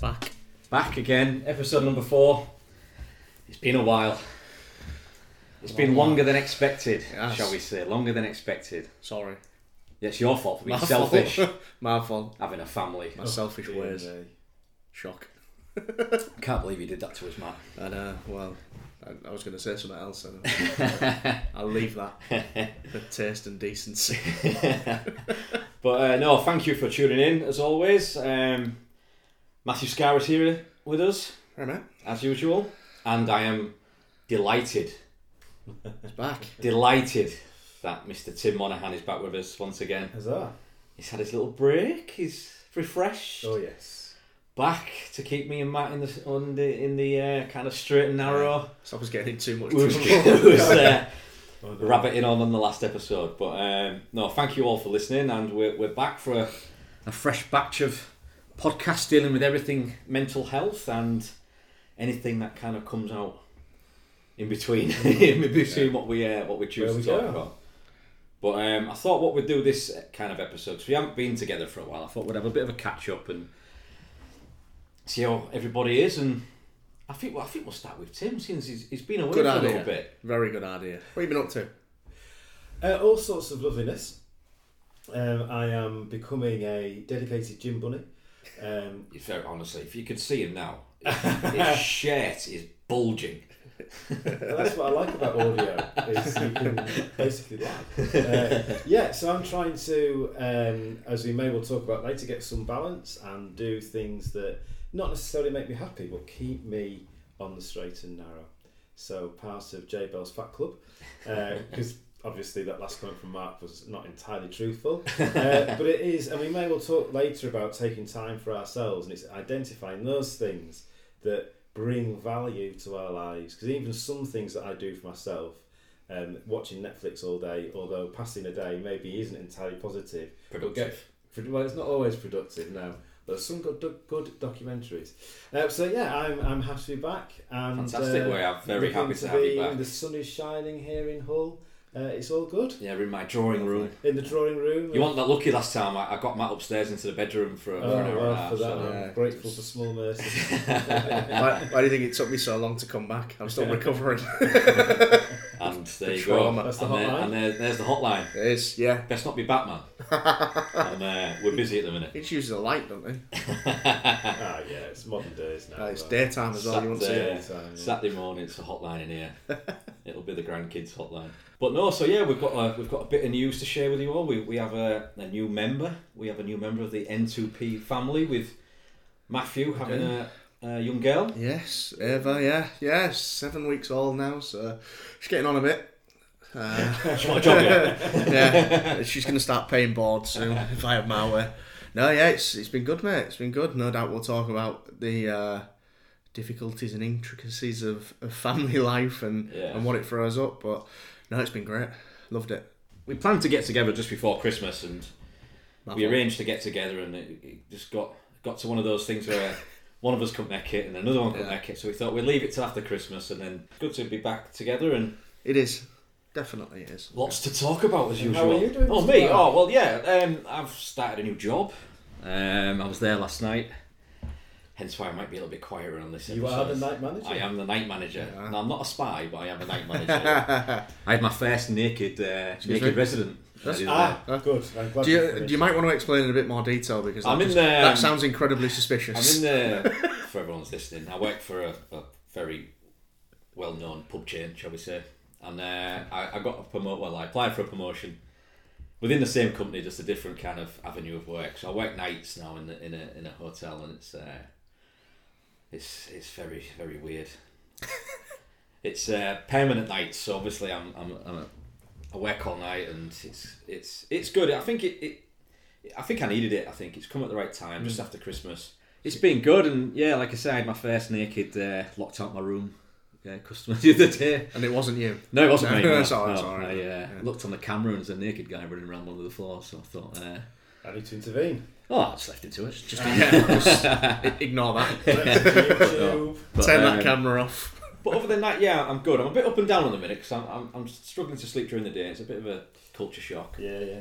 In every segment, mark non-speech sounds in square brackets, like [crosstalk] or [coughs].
Back. Back again, episode number four. It's been a while. It's been Long longer than expected, Yes. shall we say? Longer than expected. Sorry. Yeah, it's your fault for being My selfish, fault. [laughs] My fault. having a family. My selfish dear ways. me. Shock. Can't believe you did that to us, Matt. And uh, well, I, I was going to say something else. And [laughs] I'll leave that [laughs] for taste and decency. But uh, no, thank you for tuning in as always. Um, Matthew Scar is here with us mate. as usual, and I am delighted, It's back. [laughs] delighted that Mr. Tim Monaghan is back with us once again. Huzzah. He's had his little break. He's refreshed. Oh, yes. back to keep me and Matt in the on the in the uh, kind of straight and narrow. Stop us getting in too much [laughs] [laughs] We was, was uh, Oh, no. rabbiting on on the last episode, but um, no, thank you all for listening, and we're we're back for a, a fresh batch of podcasts dealing with everything mental health and anything that kind of comes out in between [laughs] in between what we uh, what we choose There to talk go. about. But um, I thought what we'd do this kind of episode because we haven't been together for a while. I thought we'd have a bit of a catch up and see how everybody is. And I think well, I think we'll start with Tim since he's, he's been away Good for a idea. little bit. Very good idea. What have you been up to? Uh, all sorts of loveliness. Um, I am becoming a dedicated gym bunny. Um, very honestly, if you could see him now, [laughs] his shirt is bulging. well, that's what I like about audio is you can basically lie. Uh, yeah, so I'm trying to, um, as we may well talk about later, get some balance and do things that not necessarily make me happy, but keep me on the straight and narrow. So part of J Bell's Fat Club, because obviously that last comment from Mark was not entirely truthful, [laughs] uh, but it is, and we may well talk later about taking time for ourselves, and it's identifying those things that bring value to our lives. Because even some things that I do for myself, um, watching Netflix all day, although passing a day maybe isn't entirely positive, but get Productive. well, it's not always productive now. But there's some good, good documentaries. Uh, so yeah, I'm, I'm happy to be back. And, Fantastic. uh, we are very happy to have you be- back. The sun is shining here in Hull. Uh, it's all good. Yeah, we're in my drawing room. In the drawing room. You weren't that lucky last time. I, I got Matt upstairs into the bedroom for, Oh, for an hour well, and a half. for that, so- I'm grateful for small mercy. [laughs] why, why do you think it took me so long to come back? I'm still recovering. [laughs] And there The you trauma. go. That's the and there, hotline. and there, there's the hotline. it is, yeah. Best not be Batman. [laughs] and uh, we're busy at the minute. It's usually a light, don't they? [laughs] ah, yeah, it's modern days now. Uh, it's daytime as well. You won't see Saturday. it. Daytime, yeah. Saturday morning, it's a hotline in here. [laughs] It'll be the grandkids hotline. But no, so yeah, we've got a, we've got a bit of news to share with you all. We, we have a, a new member. We have a new member of the N2P family with Matthew having a, a young girl. Yes, Eva, yeah, yeah, seven weeks old now, so she's getting on a bit. Uh, want job yeah, [laughs] she's going to start paying board soon if I have my way. No, yeah, it's it's been good, mate. It's been good. No doubt we'll talk about the uh, difficulties and intricacies of, of family [laughs] life and, Yeah. and what it throws up. But no, it's been great. Loved it. We planned to get together just before Christmas, and My we fault. arranged to get together, and it, it just got got to one of those things where one of us couldn't make it, and another one couldn't Yeah. make it. So we thought we'd leave it till after Christmas, and then good to be back together and It is. Definitely is. lots to talk about as And usual. how are you doing, Oh me? Mark? Oh well, yeah. Um, I've started a new job. Um, I was there last night. Hence why I might be a little bit quieter on this. You episode. are the night manager. I am the night manager. Yeah. No, I'm not a spy, but I am a night manager. [laughs] I had my first naked uh, naked me? resident. the other Ah, Huh? good. Glad Do you you, you might want to explain in a bit more detail because that, I'm in just- the- that sounds incredibly suspicious. I'm in the [laughs] for everyone's listening. I work for a, a very well-known pub chain, shall we say? And uh, I, I got a promote. Well, I applied for a promotion within the same company, just a different kind of avenue of work. So I work nights now in the, in a in a hotel, and it's uh, it's it's very very weird. [laughs] it's uh, permanent nights, so obviously I'm I'm, I'm a, I work all night, and it's it's it's good. I think it, it I think I needed it. I think it's come at the right time, just after Christmas. It's been good, and yeah, like I said, my first naked uh, locked out my room. Yeah, customer the other day. and it wasn't you. No, it wasn't [laughs] No, me. No, it's all right, it's no. all right. I uh, Yeah. looked on the camera and there's a naked guy running around one of the floors, so I thought, uh, I need to intervene. oh, I just left it to us. Just, yeah, [laughs] just [laughs] ignore that. But, Turn um, that camera off. But other than that, yeah, I'm good. I'm a bit up and down on the minute because I'm, I'm, I'm struggling to sleep during the day. It's a bit of a culture shock. Yeah, yeah.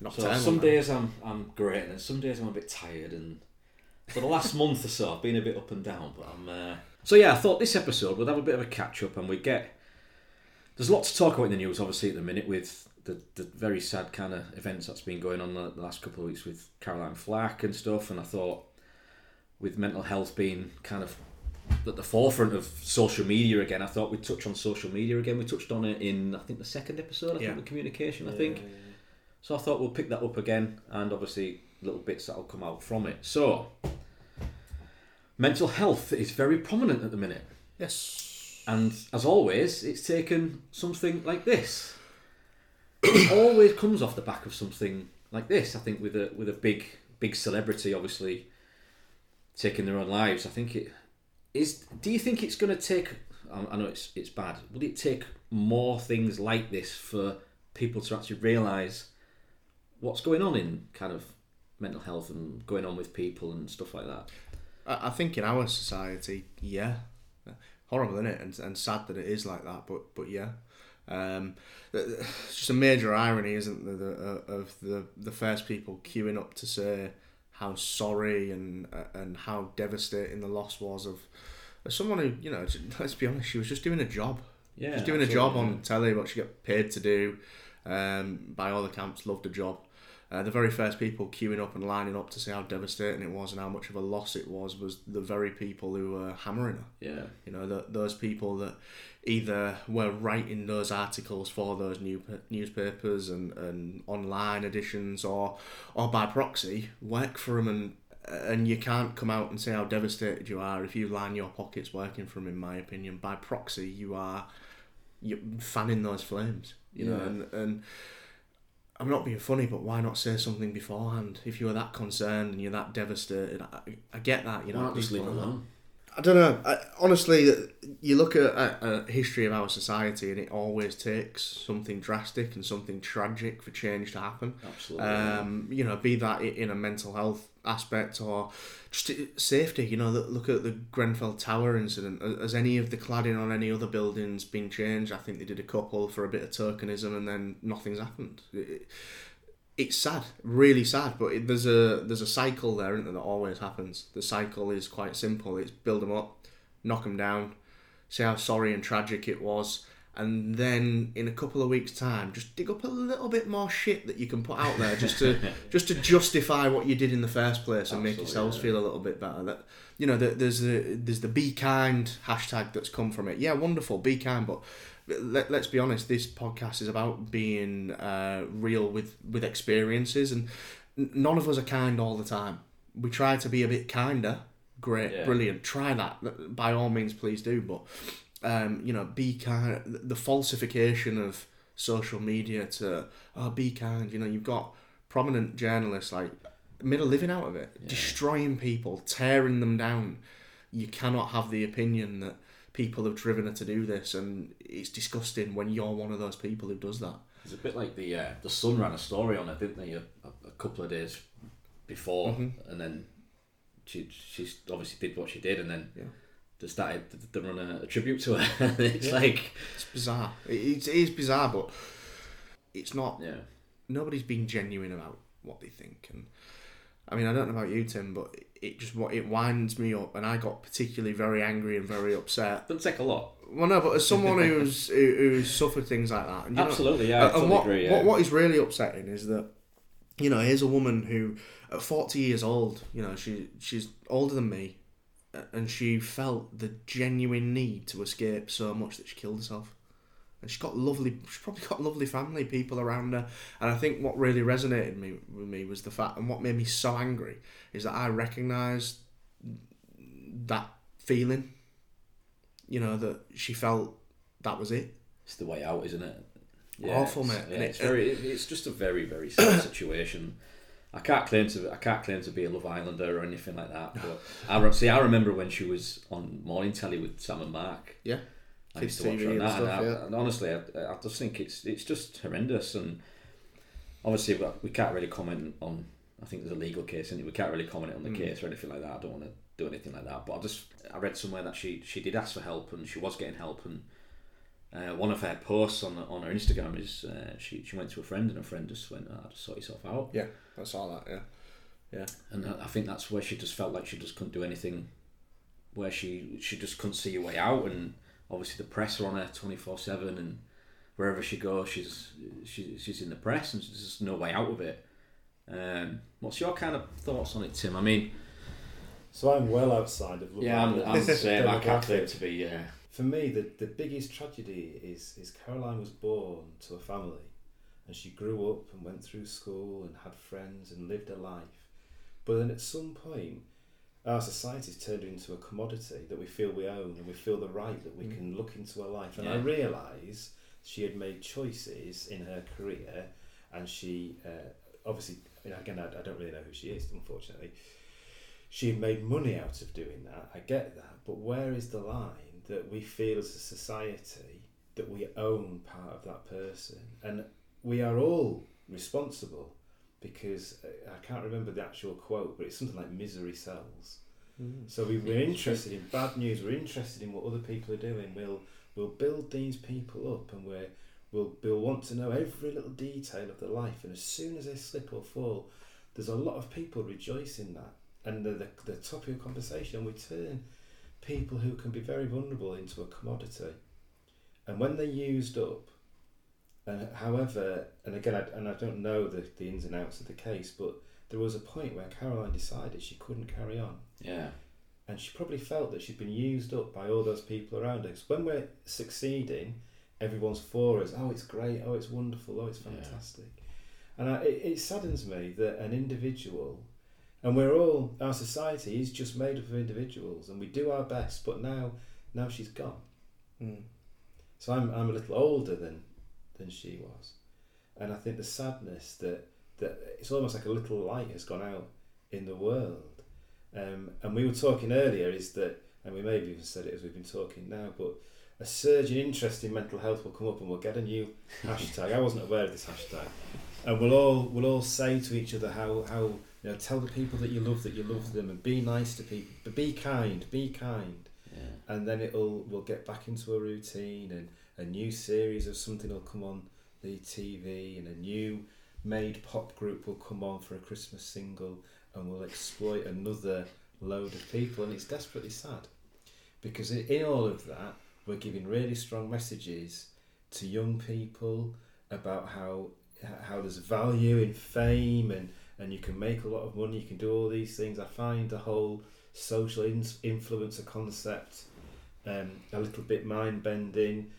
Not So some days I'm I'm great, and then some days I'm a bit tired, and for the last month or so, I've been a bit up and down, but I'm. Uh... So yeah, I thought this episode would have a bit of a catch up, and we get. There's a lot to talk about in the news, obviously, at the minute with the, the very sad kind of events that's been going on the, the last couple of weeks with Caroline Flack and stuff. And I thought, with mental health being kind of at the forefront of social media again, I thought we'd touch on social media again. We touched on it in I think the second episode. I Yeah. think the communication. I think. So I thought we'll pick that up again, and obviously little bits that'll come out from it. So, mental health is very prominent at the minute, Yes. and as always, it's taken something like this. it always comes off the back of something like this. I think with a with a big big celebrity, obviously taking their own lives. I think it is. Do you think it's going to take? I I know it's it's bad. Will it take more things like this for people to actually realise what's going on in kind of mental health and going on with people and stuff like that? I, I think in our society, yeah, horrible, isn't it? And, and sad that it is like that. But but yeah, um, it's just a major irony, isn't there, the, uh, of the the first people queuing up to say how sorry and uh, and how devastating the loss was of, of someone who you know. [laughs] Let's be honest, she was just doing a job. Yeah, She's doing a job on telly, what she got paid to do. Um, by all accounts, loved the job. Uh, the very first people queuing up and lining up to see how devastating it was and how much of a loss it was was the very people who were hammering her. Yeah, You know, the, those people that either were writing those articles for those new newspapers and, and online editions, or or by proxy work for them, and and you can't come out and say how devastated you are if you line your pockets working for them. In my opinion, by proxy, you are you fanning those flames. You know, Yeah. and and. I'm not being funny, but why not say something beforehand? If you were that concerned and you're that devastated, I, I get that. You know, why just leave it alone? I don't know. I, honestly, you look at a, a history of our society, and it always takes something drastic and something tragic for change to happen. Absolutely. Um, you know, be that in a mental health aspect or just safety. You know, look- at the Grenfell Tower incident. Has any of the cladding on any other buildings been changed? I think they did a couple for a bit of tokenism, and then nothing's happened. It's sad, really sad. But it, there's a there's a cycle there, isn't there, that always happens. The cycle is quite simple. It's build them up, knock them down, say how sorry and tragic it was, and then in a couple of weeks' time, just dig up a little bit more shit that you can put out there, just to [laughs] just to justify what you did in the first place and make yourselves yeah. feel a little bit better. That you know, the, there's the there's the be kind hashtag that's come from it. Yeah, wonderful, be kind, but let, let's be honest, this podcast is about being uh, real with, with experiences, and n- none of us are kind all the time. We try to be a bit kinder. Great, Yeah. brilliant. Try that. By all means, please do. But, um, you know, be kind. The falsification of social media to, oh, be kind. You know, you've got prominent journalists like made a living out of it, destroying people, tearing them down. You cannot have the opinion that people have driven her to do this, and it's disgusting when you're one of those people who does that. It's a bit like the uh, the Sun ran a story on it, didn't they? A, a, a couple of days before, Mm-hmm. and then she she obviously did what she did, and then Yeah. They started to, run a, a tribute to her. [laughs] it's like It's bizarre. It, it is bizarre, but it's not. yeah, Nobody's being genuine about what they think, and I mean, I don't know about you, Tim, but it just what it winds me up, and I got particularly very angry and very upset. [laughs] doesn't take a lot. Well, no, but as someone [laughs] who's who, who's suffered things like that, and you know- Absolutely, yeah, and totally what, agree. Yeah. what what is really upsetting is that you know here's a woman who at 40 years old you know she she's older than me and she felt the genuine need to escape so much that she killed herself and she's got lovely she's probably got lovely family people around her and i think what really resonated me with me was the fact and what made me so angry is that i recognized that feeling you know that she felt that was it It's the way out, isn't it? Yeah, Awful, it's, mate. Yeah, it's very. it- It's just a very, very sad [coughs] situation. I can't claim to. I can't claim to be a Love Islander or anything like that. But I see. I remember when she was on morning telly with Sam and Mark. yeah I used to watch her on and that, and, stuff, I, yeah. and honestly, I, I just think it's it's just horrendous. And obviously, we- we can't really comment on. I think there's a legal case, and we can't really comment on the Mm. case or anything like that. I don't want to do anything like that. But I just I read somewhere that she she did ask for help, and she was getting help, and. Uh, one of her posts on on her Instagram is uh, she she went to a friend and her friend just went, ah, just sort yourself out. Yeah, I saw that. Yeah, Yeah. And I I think that's where she just felt like she just couldn't do anything. Where she she just couldn't see a way out, and obviously the press are on her twenty four seven, and wherever she goes, she's she, she's in the press, and there's just no way out of it. Um, what's your kind of thoughts on it, Tim? I mean, So I'm well outside of. yeah, I'm, I'm the [laughs] same. I can't claim to be. Yeah, For me, the, the biggest tragedy is is Caroline was born to a family, and she grew up and went through school and had friends and lived a life. But then at some point, our society's turned into a commodity that we feel we own and we feel the right that we Mm. can look into her life. And I realise she had made choices in her career, and she uh, obviously, again, I, I don't really know who she is, unfortunately. She had made money out of doing that. I get that, but where is the line that we feel as a society that we own part of that person, and we are all responsible because uh, I can't remember the actual quote, but it's something like misery sells. So we, we're interested in bad news. We're interested in what other people are doing. We'll we'll build these people up, and we're we'll we'll want to know every little detail of their life. And as soon as they slip or fall, there's a lot of people rejoice in that, and the the, the topic of conversation. We turn people who can be very vulnerable into a commodity, and when they're used up. And however, and again, I, and I don't know the, the ins and outs of the case, but there was a point where Caroline decided she couldn't carry on yeah, and she probably felt that she'd been used up by all those people around her. when we're succeeding, everyone's for us. Oh, it's great. Oh, it's wonderful. Oh, it's Yeah. fantastic. And I, it, it saddens me that an individual, and we're all our society is just made up of individuals, and we do our best. But now, now she's gone. Mm. So I'm I'm a little older than than she was, and I think the sadness that that it's almost like a little light has gone out in the world. Um, and we were talking earlier is that, and we may have even said it as we've been talking now, but a surge in interest in mental health will come up, and we'll get a new [laughs] hashtag. I wasn't aware of this hashtag, and we'll all we'll all say to each other how how you know tell the people that you love that you love them, and be nice to people, but be kind, be kind yeah. and then it'll we'll get back into a routine and a new series of something will come on the TV and a new made pop group will come on for a Christmas single and we'll exploit another load of people and it's desperately sad because in, in all of that we're giving really strong messages to young people about how how there's value in fame and and you can make a lot of money you can do all these things I find the whole social in- influencer concept um, a little bit mind bending.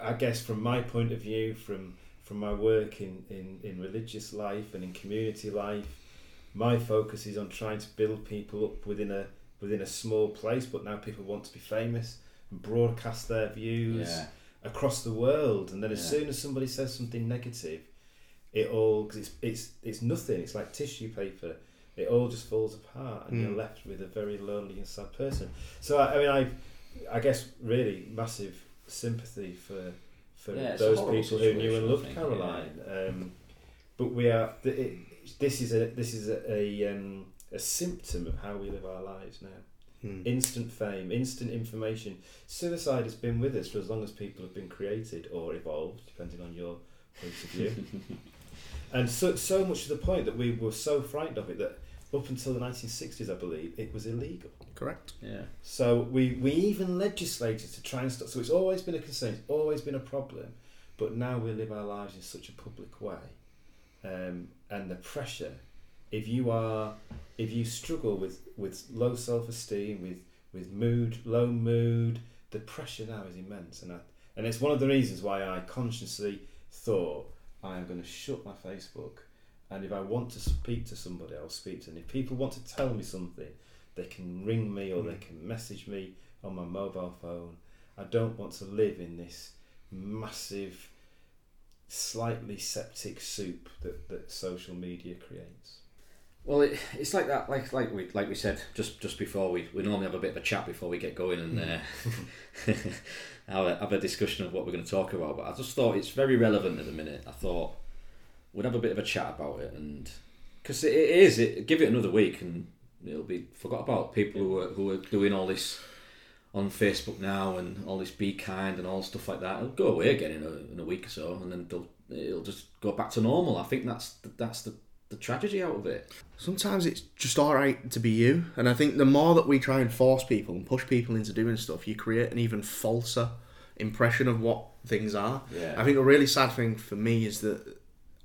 I guess from my point of view, from from my work in, in, in religious life and in community life, my focus is on trying to build people up within a within a small place. But now people want to be famous and broadcast their views yeah. across the world. And then as Yeah. soon as somebody says something negative, it all because it's it's it's nothing. It's like tissue paper. It all just falls apart, and Mm. you're left with a very lonely and sad person. So I, I mean, I I guess really massive sympathy for for Yeah, those people who knew and loved think, Caroline. Um, but we are. It, this is a this is a a, um, a symptom of how we live our lives now. Mm. Instant fame, instant information. Suicide has been with us for as long as people have been created or evolved, depending on your point of view. [laughs] and so so much to the point that we were so frightened of it that up until the 1960s, I believe, it was illegal. Correct. yeah. So we, we even legislated to try and stop. So it's always been a concern, it's always been a problem. But now we live our lives in such a public way. Um, and the pressure, if you are, if you struggle with, with low self esteem, with, with mood, low mood, the pressure now is immense. And, I, and it's one of the reasons why I consciously thought I am going to shut my Facebook. And if I want to speak to somebody, I'll speak to them. If people want to tell me something, they can ring me or they Mm. can message me on my mobile phone. I don't want to live in this massive, slightly septic soup that, that social media creates. Well, it, it's like that, like like we like we said just just before we we normally have a bit of a chat before we get going and uh, [laughs] have, a, have a discussion of what we're going to talk about. But I just thought it's very relevant at the minute. I thought we'd have a bit of a chat about it and because it, it is it give it another week and it'll be forgot about people who are who are doing all this on Facebook now and all this be kind and all stuff like that. It'll go away again in a, in a week or so and then they'll, it'll just go back to normal. I think that's the, that's the the tragedy out of it. Sometimes it's just all right to be you, and I think the more that we try and force people and push people into doing stuff, you create an even falser impression of what things are. Yeah. I think a really sad thing for me is that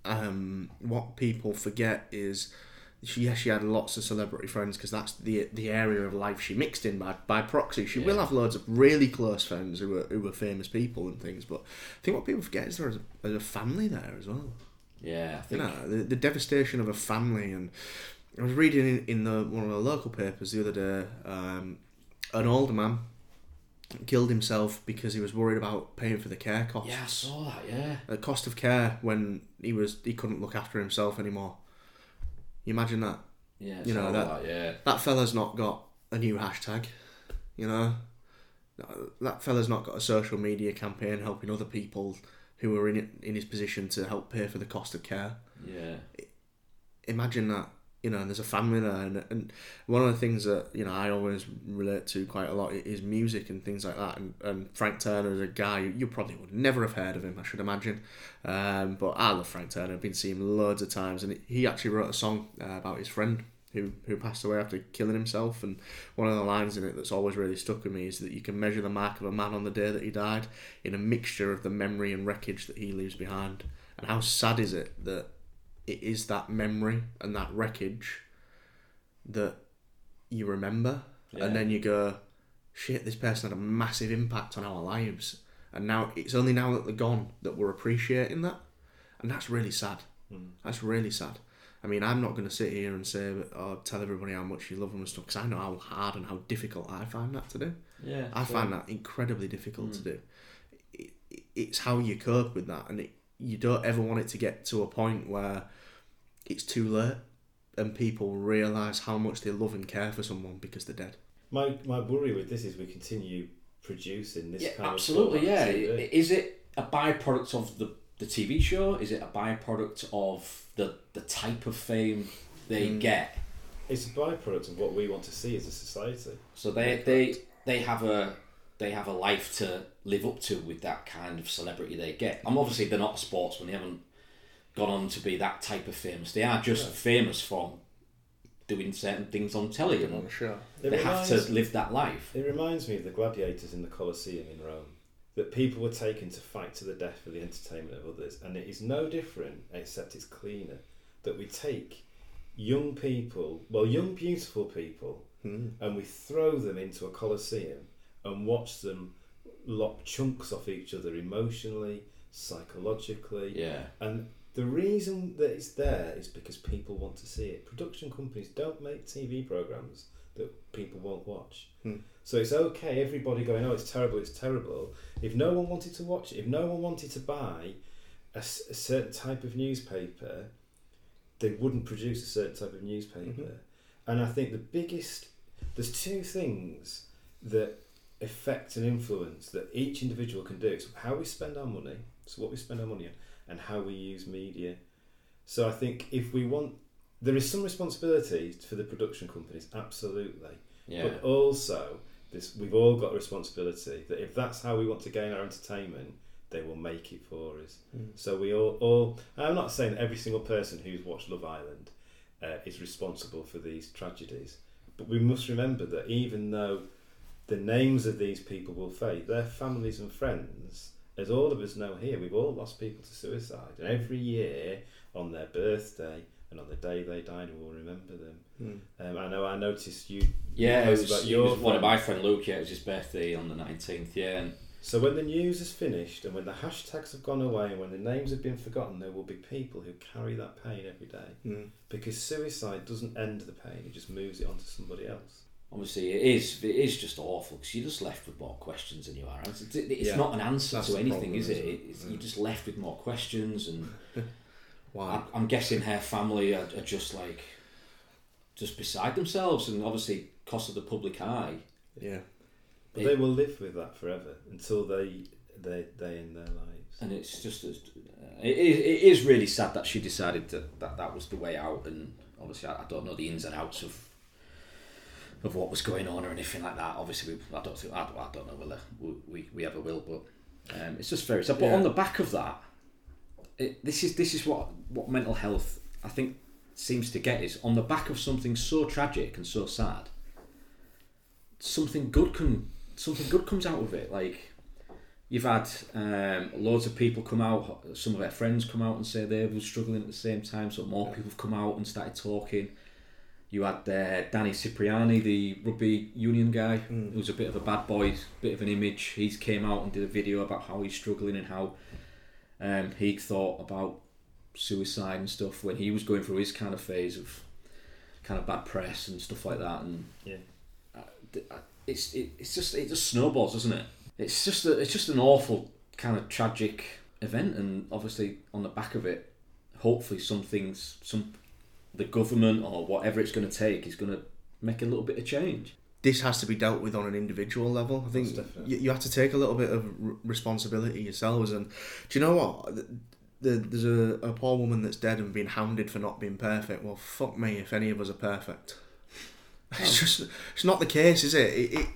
um, what people forget is she yes she had lots of celebrity friends because that's the the area of life she mixed in by by proxy. She will have loads of really close friends who were who are famous people and things, but I think what people forget is there's a, there's a family there as well. Yeah, I You know, the, the devastation of a family, and I was reading in, in the one of the local papers the other day, um, an older man killed himself because he was worried about paying for the care costs. Yeah, I saw that. Yeah. The cost of care when he was he couldn't look after himself anymore. You imagine that? Yeah. You know, saw that- Yeah. That fella's not got a new hashtag, you know. That fella's not got a social media campaign helping other people who are in in his position to help pay for the cost of care. Yeah. imagine that you know and there's a family there and, and one of the things that you know I always relate to quite a lot is music and things like that and, and Frank Turner is a guy you probably would never have heard of him I should imagine um, but I love Frank Turner I've been seeing him loads of times and he actually wrote a song uh, about his friend who, who passed away after killing himself. And one of the lines in it that's always really stuck with me is that you can measure the mark of a man on the day that he died in a mixture of the memory and wreckage that he leaves behind. And how sad is it that it is that memory and that wreckage that you remember? Yeah. and then you go shit this person had a massive impact on our lives. And now it's only now that they're gone that we're appreciating that. And that's really sad. Mm. that's really sad I mean, I'm not going to sit here and say, or tell everybody how much you love them and stuff, because I know how hard and how difficult I find that to do. Yeah. I so- find that incredibly difficult Mm. to do. It, it- it's how you cope with that, and it, you don't ever want it to get to a point where it's too late and people realise how much they love and care for someone because they're dead. My my worry with this is we continue producing this Yeah, kind absolutely. of absolutely Yeah. format of TV. Is it a byproduct of the the TV show? Is it a byproduct of the the type of fame they Mm. get? It's a byproduct of what we want to see as a society. So they Yeah, they they have a they have a life to live up to with that kind of celebrity they get. I'm obviously they're not a sportsman. They haven't gone on to be that type of famous. They are just Yeah. famous for doing certain things on telly, and sure. It they have reminds- to live that life. It reminds me of the gladiators in the Colosseum in Rome. That people were taken to fight to the death for the entertainment of others, and it is no different, except it's cleaner. That we take young people, well, young beautiful people, Mm. and we throw them into a coliseum and watch them lop chunks off each other emotionally, psychologically, Yeah, and the reason that it's there is because people want to see it. Production companies don't make TV programs that people won't watch. Hmm. So it's okay, everybody going, oh, it's terrible, it's terrible. If no one wanted to watch it, if no one wanted to buy a certain type of newspaper, they wouldn't produce a certain type of newspaper. Mhm. And I think the biggest, there's two things that affect and influence that each individual can do. It's how we spend our money, so what we spend our money on, and how we use media. So I think if we want, there is some responsibility for the production companies, absolutely. yeah, But also, this we've all got a responsibility that if that's how we want to gain our entertainment, they will make it for us. Mm. So we all, all I'm not saying every single person who's watched Love Island uh, is responsible for these tragedies, but we must remember that even though the names of these people will fade, their families and friends, as all of us know here, we've all lost people to suicide, and every year on their birthday and on the day they died, we will remember them. Mm. Um, I know I noticed you. yeah. It was, about it was one of my friend Luke. Yeah, it was his birthday on the nineteenth. Yeah, and So when the news is finished and when the hashtags have gone away and when the names have been forgotten, there will be people who carry that pain every day. Mm. Because suicide doesn't end the pain; it just moves it onto somebody else. obviously it is it is just awful because you're just left with more questions than you are answers. It's, it's Yeah, not an answer that's to anything, problem, is it? isn't it? It's, Yeah. You're just left with more questions, and [laughs] Why? I'm, I'm guessing her family are, are just like just beside themselves, and obviously cost of the public eye. yeah. But It- they will live with that forever until they they they end their lives. and it's just uh, it, is, it is really sad that she decided that, that that was the way out and obviously I, I don't know the ins and outs of of what was going on or anything like that obviously we, I don't think I, don't- I don't know whether we, we, we ever will but um, it's just very sad but Yeah. on the back of that it, this is this is what what mental health I think seems to get is on the back of something so tragic and so sad, something good can something good comes out of it. Like you've had um, loads of people come out, some of their friends come out and say they were struggling at the same time, so more people have come out and started talking. You had uh, Danny Cipriani, the rugby union guy, Mm. who's a bit of a bad boy, bit of an image. He's came out and did a video about how he's struggling and how um, he thought about suicide and stuff when he was going through his kind of phase of kind of bad press and stuff like that. And Yeah. th- uh, it's it, it's just it just snowballs, doesn't it? It's just a, it's just an awful kind of tragic event, and obviously on the back of it, hopefully some things, some the government or whatever it's going to take is going to make a little bit of change. This has to be dealt with on an individual level. I think you, you have to take a little bit of responsibility yourselves. And do you know what? The, the, there's a, a poor woman that's dead and being hounded for not being perfect. Well, fuck me if any of us are perfect. It's oh. just it's not the case, is it? it, it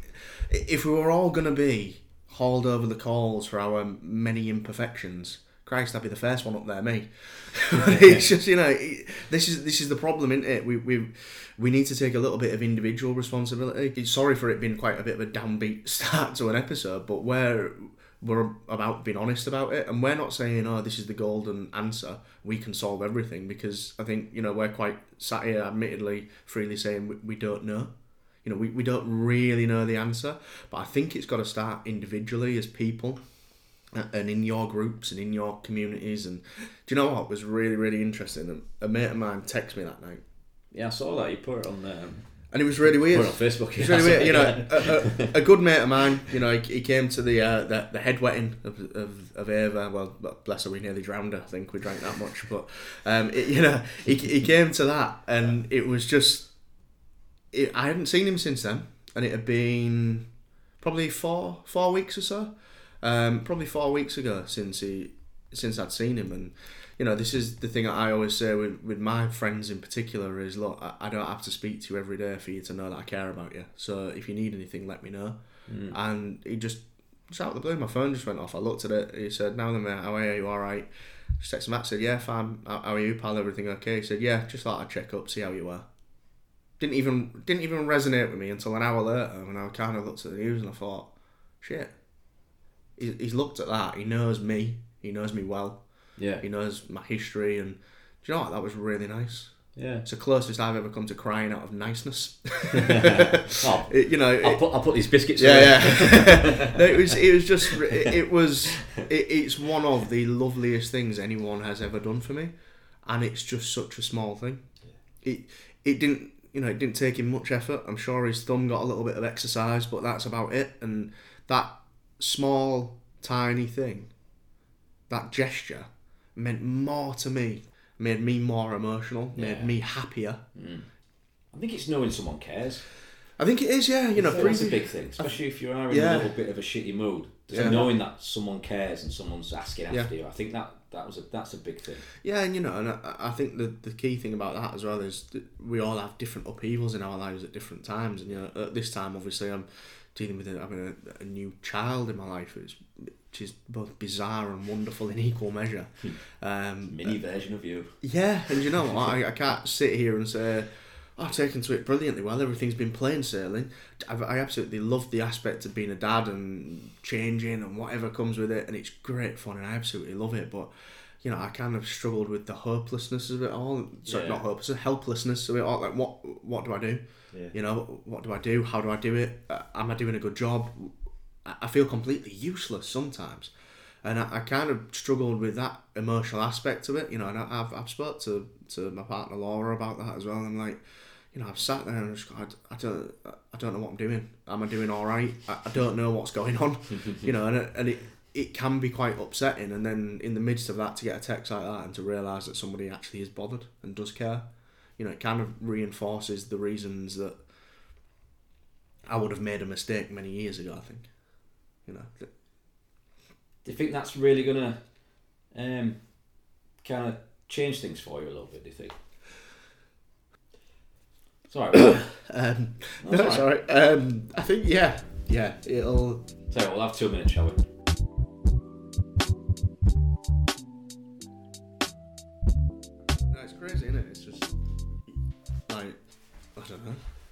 if we were all going to be hauled over the coals for our many imperfections, Christ, I'd be the first one up there, me. [laughs] it's just you know, it, this is this is the problem, isn't it? We we we need to take a little bit of individual responsibility. Sorry for it being quite a bit of a downbeat [laughs] start to an episode, but we're we're about being honest about it, and we're not saying, "Oh, this is the golden answer. We can solve everything." Because I think you know we're quite sat here, admittedly, freely saying we, we don't know. You know, we, we don't really know the answer, but I think it's got to start individually as people and in your groups and in your communities. And do you know what was really, really interesting? A mate of mine texted me that night, Yeah, I saw that you put it on um, and it was really weird. put it on Facebook. It's yeah, really weird. You know, a, a, a good mate of mine. You know, he, he came to the, uh, the the head wetting of, of, of Ava. Well, bless her, we nearly drowned her. I think we drank that much, but um, it, you know, he, he came to that, and it was just. It, I hadn't seen him since then, and it had been probably four four weeks or so. Um, probably four weeks ago since he since I'd seen him, and you know, this is the thing that I always say with, with my friends in particular is look, I, I don't have to speak to you every day for you to know that I care about you. So if you need anything, let me know. And he just, just out of the blue, my phone just went off. I looked at it. He said, "Now then, mate, how are you? All right?" Just texted him back. Said, "Yeah, fine. How, how are you, pal? Everything okay?" He said, "Yeah, just thought I'd check up, see how you were." Didn't even didn't even resonate with me until an hour later when I kind of looked at the news and I thought, "Shit." He, he's looked at that. He knows me. He knows me well. yeah, He knows my history, and do you know what? That was really nice. yeah. It's the closest I've ever come to crying out of niceness. [laughs] Oh, [laughs] It- you know, I'll put I'll put these biscuits. yeah, yeah. [laughs] it was it was just it, it was it, it's one of the loveliest things anyone has ever done for me, and it's just such a small thing. It it didn't you know it didn't take him much effort. I'm sure his thumb got a little bit of exercise, but that's about it. And that small tiny thing, that gesture, meant more to me. Made me more emotional. Made Yeah. me happier. Mm. I think it's knowing someone cares. I think it is. Yeah, you know, That's a big thing, especially if you are in Yeah. a little bit of a shitty mood. Just Yeah. knowing that someone cares and someone's asking after you. I think that that was a that's a big thing. Yeah, and you know, and I, I think the the key thing about that as well is that we all have different upheavals in our lives at different times, and you know, at this time, obviously, I'm dealing with having a, a new child in my life, which, which is both bizarre and wonderful in equal measure. Um, Mini version of you. yeah, and you know what? [laughs] I, I can't sit here and say, oh, I've taken to it brilliantly well. Everything's been plain sailing. I've, I absolutely love the aspect of being a dad and changing and whatever comes with it, and it's great fun, and I absolutely love it. But you know, I kind of struggled with the hopelessness of it all. Sorry, Yeah. not hopelessness, helplessness of it all. Like, what what do I do? Yeah. You know, what do I do? How do I do it? Uh, am I doing a good job? I feel completely useless sometimes. And I, I kind of struggled with that emotional aspect of it, you know. And I, I've I've spoke to, to my partner Laura about that as well. And I'm like, you know, I've sat there and I'm just, I, I don't I don't know what I'm doing. Am I doing all right? I, I don't know what's going on, [laughs] you know. And it, and it it can be quite upsetting. And then in the midst of that, to get a text like that and to realise that somebody actually is bothered and does care, you know, it kind of reinforces the reasons that I would have made a mistake many years ago. I think, you know. Do you think that's really gonna um, kind of change things for you a little bit? Do you think? Sorry. [coughs] Um, no, sorry. Um, I think yeah, yeah. It'll. So we'll have two minutes, shall we?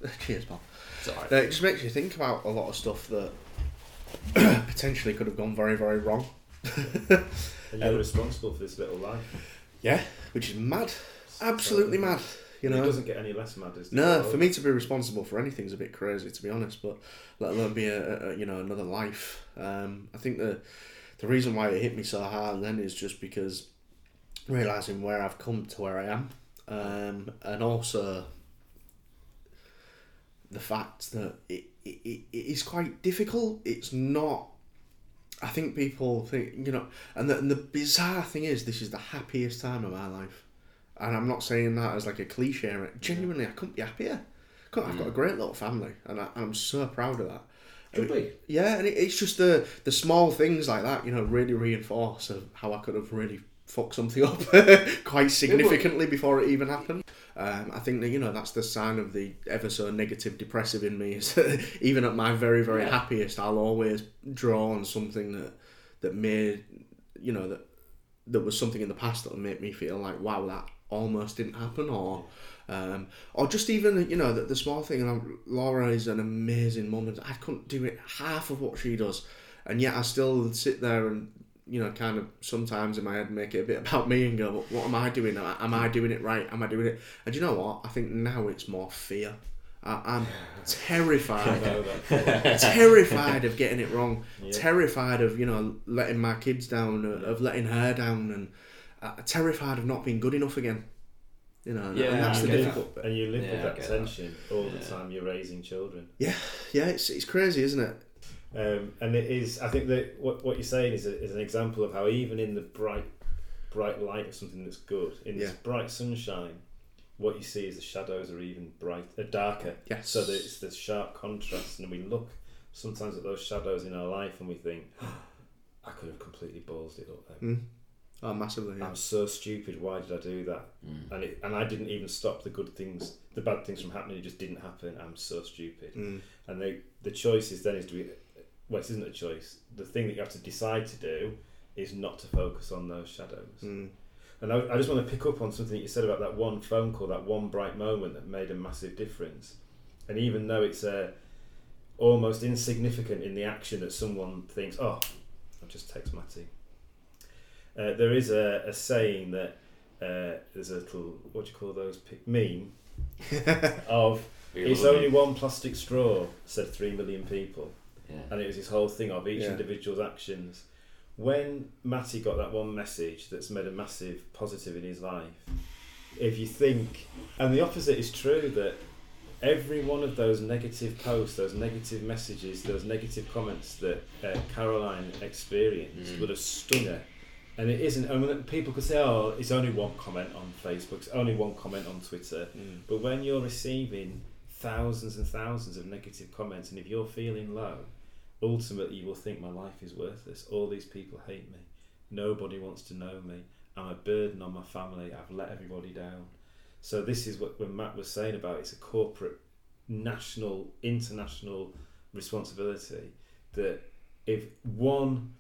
[laughs] Cheers. It's alright. Uh, it just makes you think about a lot of stuff that [clears throat] potentially could have gone very, very wrong. [laughs] And you're Um, responsible for this little life. Yeah, which is mad. Absolutely So- mad. You know. it doesn't get any less mad the No, for me to be responsible for anything is a bit crazy, to be honest. But let alone be a, a you know another life. Um, I think the the reason why it hit me so hard then is just because realizing where I've come to where I am, um, and also the fact that it, it, it is quite difficult. It's not. I think people think you know, and the, and the bizarre thing is, this is the happiest time of my life, and I'm not saying that as like a cliche. Genuinely, I couldn't be happier. I've got a mm. great little family, and I, I'm so proud of that. Should be. Yeah, and it, it's just the the small things like that, you know, really reinforce how I could have really fucked something [laughs] up quite significantly before it even happened. Um, I think that you know that's the sign of the ever so negative, depressive in me. Is that [laughs] even at my very very Yeah. happiest, I'll always draw on something that that made you know that that was something in the past that would make me feel like wow that almost didn't happen or um, or just even you know the, the small thing and I'm, Laura is an amazing mum and I couldn't do it half of what she does and yet I still sit there and you know kind of sometimes in my head make it a bit about me and go what, what am I doing? Am I, am I doing it right? Am I doing it? And you know what? I think now it's more fear. I, I'm [laughs] terrified terrified of getting it wrong. Yeah. terrified of you know letting my kids down uh, of letting her down and uh, terrified of not being good enough again. You know and- Yeah, and that's the get that. difficult bit. And you live Yeah, with that get that. tension all the time you're raising children. Yeah, yeah it's, it's crazy isn't it Um, and it is, I think that what, what you're saying is, a, is an example of how even in the bright, bright light of something that's good, in this bright sunshine, what you see is the shadows are even bright, uh, darker. Yes. So that it's this sharp contrast, and we look sometimes at those shadows in our life, and we think, [gasps] I could have completely ballsed it up there. mm. oh massively yeah. I'm so stupid. Why did I do that? Mm. And it, and I didn't even stop the good things, the bad things from happening. It just didn't happen. I'm so stupid. Mm. And the the choice is then is do we, well, this isn't a choice. The thing that you have to decide to do is not to focus on those shadows. Mm. And I, I just want to pick up on something that you said about that one phone call, that one bright moment that made a massive difference. And even though it's uh, almost insignificant in the action that someone thinks, oh, I'll just text Matty. Uh, there is a, a saying that uh, there's a little, what do you call those, pic- meme [laughs] of it's only one plastic straw, said three million people. Yeah. And it was this whole thing of each Yeah. individual's actions. When Matty got that one message that's made a massive positive in his life, if you think, and the opposite is true, that every one of those negative posts, those negative messages, those negative comments that uh, Caroline experienced Mm. would have stung her. And it isn't, I mean, people could say, oh, it's only one comment on Facebook, it's only one comment on Twitter. Mm. But when you're receiving thousands and thousands of negative comments, and if you're feeling low, ultimately you will think my life is worthless. All these people hate me. Nobody wants to know me. I'm a burden on my family. I've let everybody down. So this is what when Matt was saying about it's a corporate, national, international responsibility that if one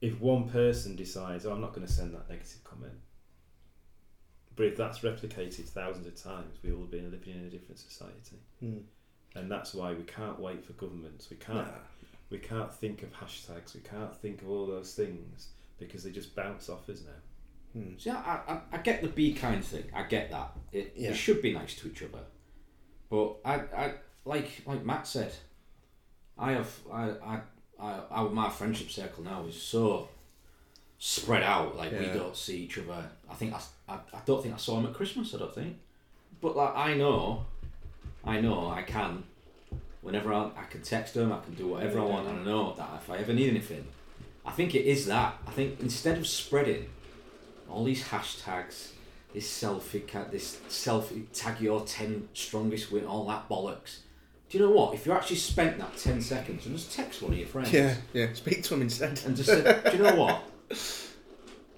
if one person decides, oh, I'm not going to send that negative comment, but if that's replicated thousands of times, we will be living in a different society. Mm. And that's why we can't wait for governments. We can't Nah. We can't think of hashtags. We can't think of all those things because they just bounce off us now. Mm. See, I, I, I get the be kind thing. I get that. It, Yeah. You should be nice to each other. But I, I like like Matt said, I have I, I, I, I my friendship circle now is so spread out. Like we don't see each other. I think I, I, I don't think I saw him at Christmas. I don't think. But like I know, I know I can. Whenever I, I can text them, I can do whatever I want, and I know that if I ever need anything, I think it is that. I think instead of spreading all these hashtags, this selfie, ca- this selfie tag your ten strongest win, all that bollocks. Do you know what? If you actually spent that ten seconds and just text one of your friends, Yeah, yeah. Speak to him instead. and just said, do you know [laughs] what?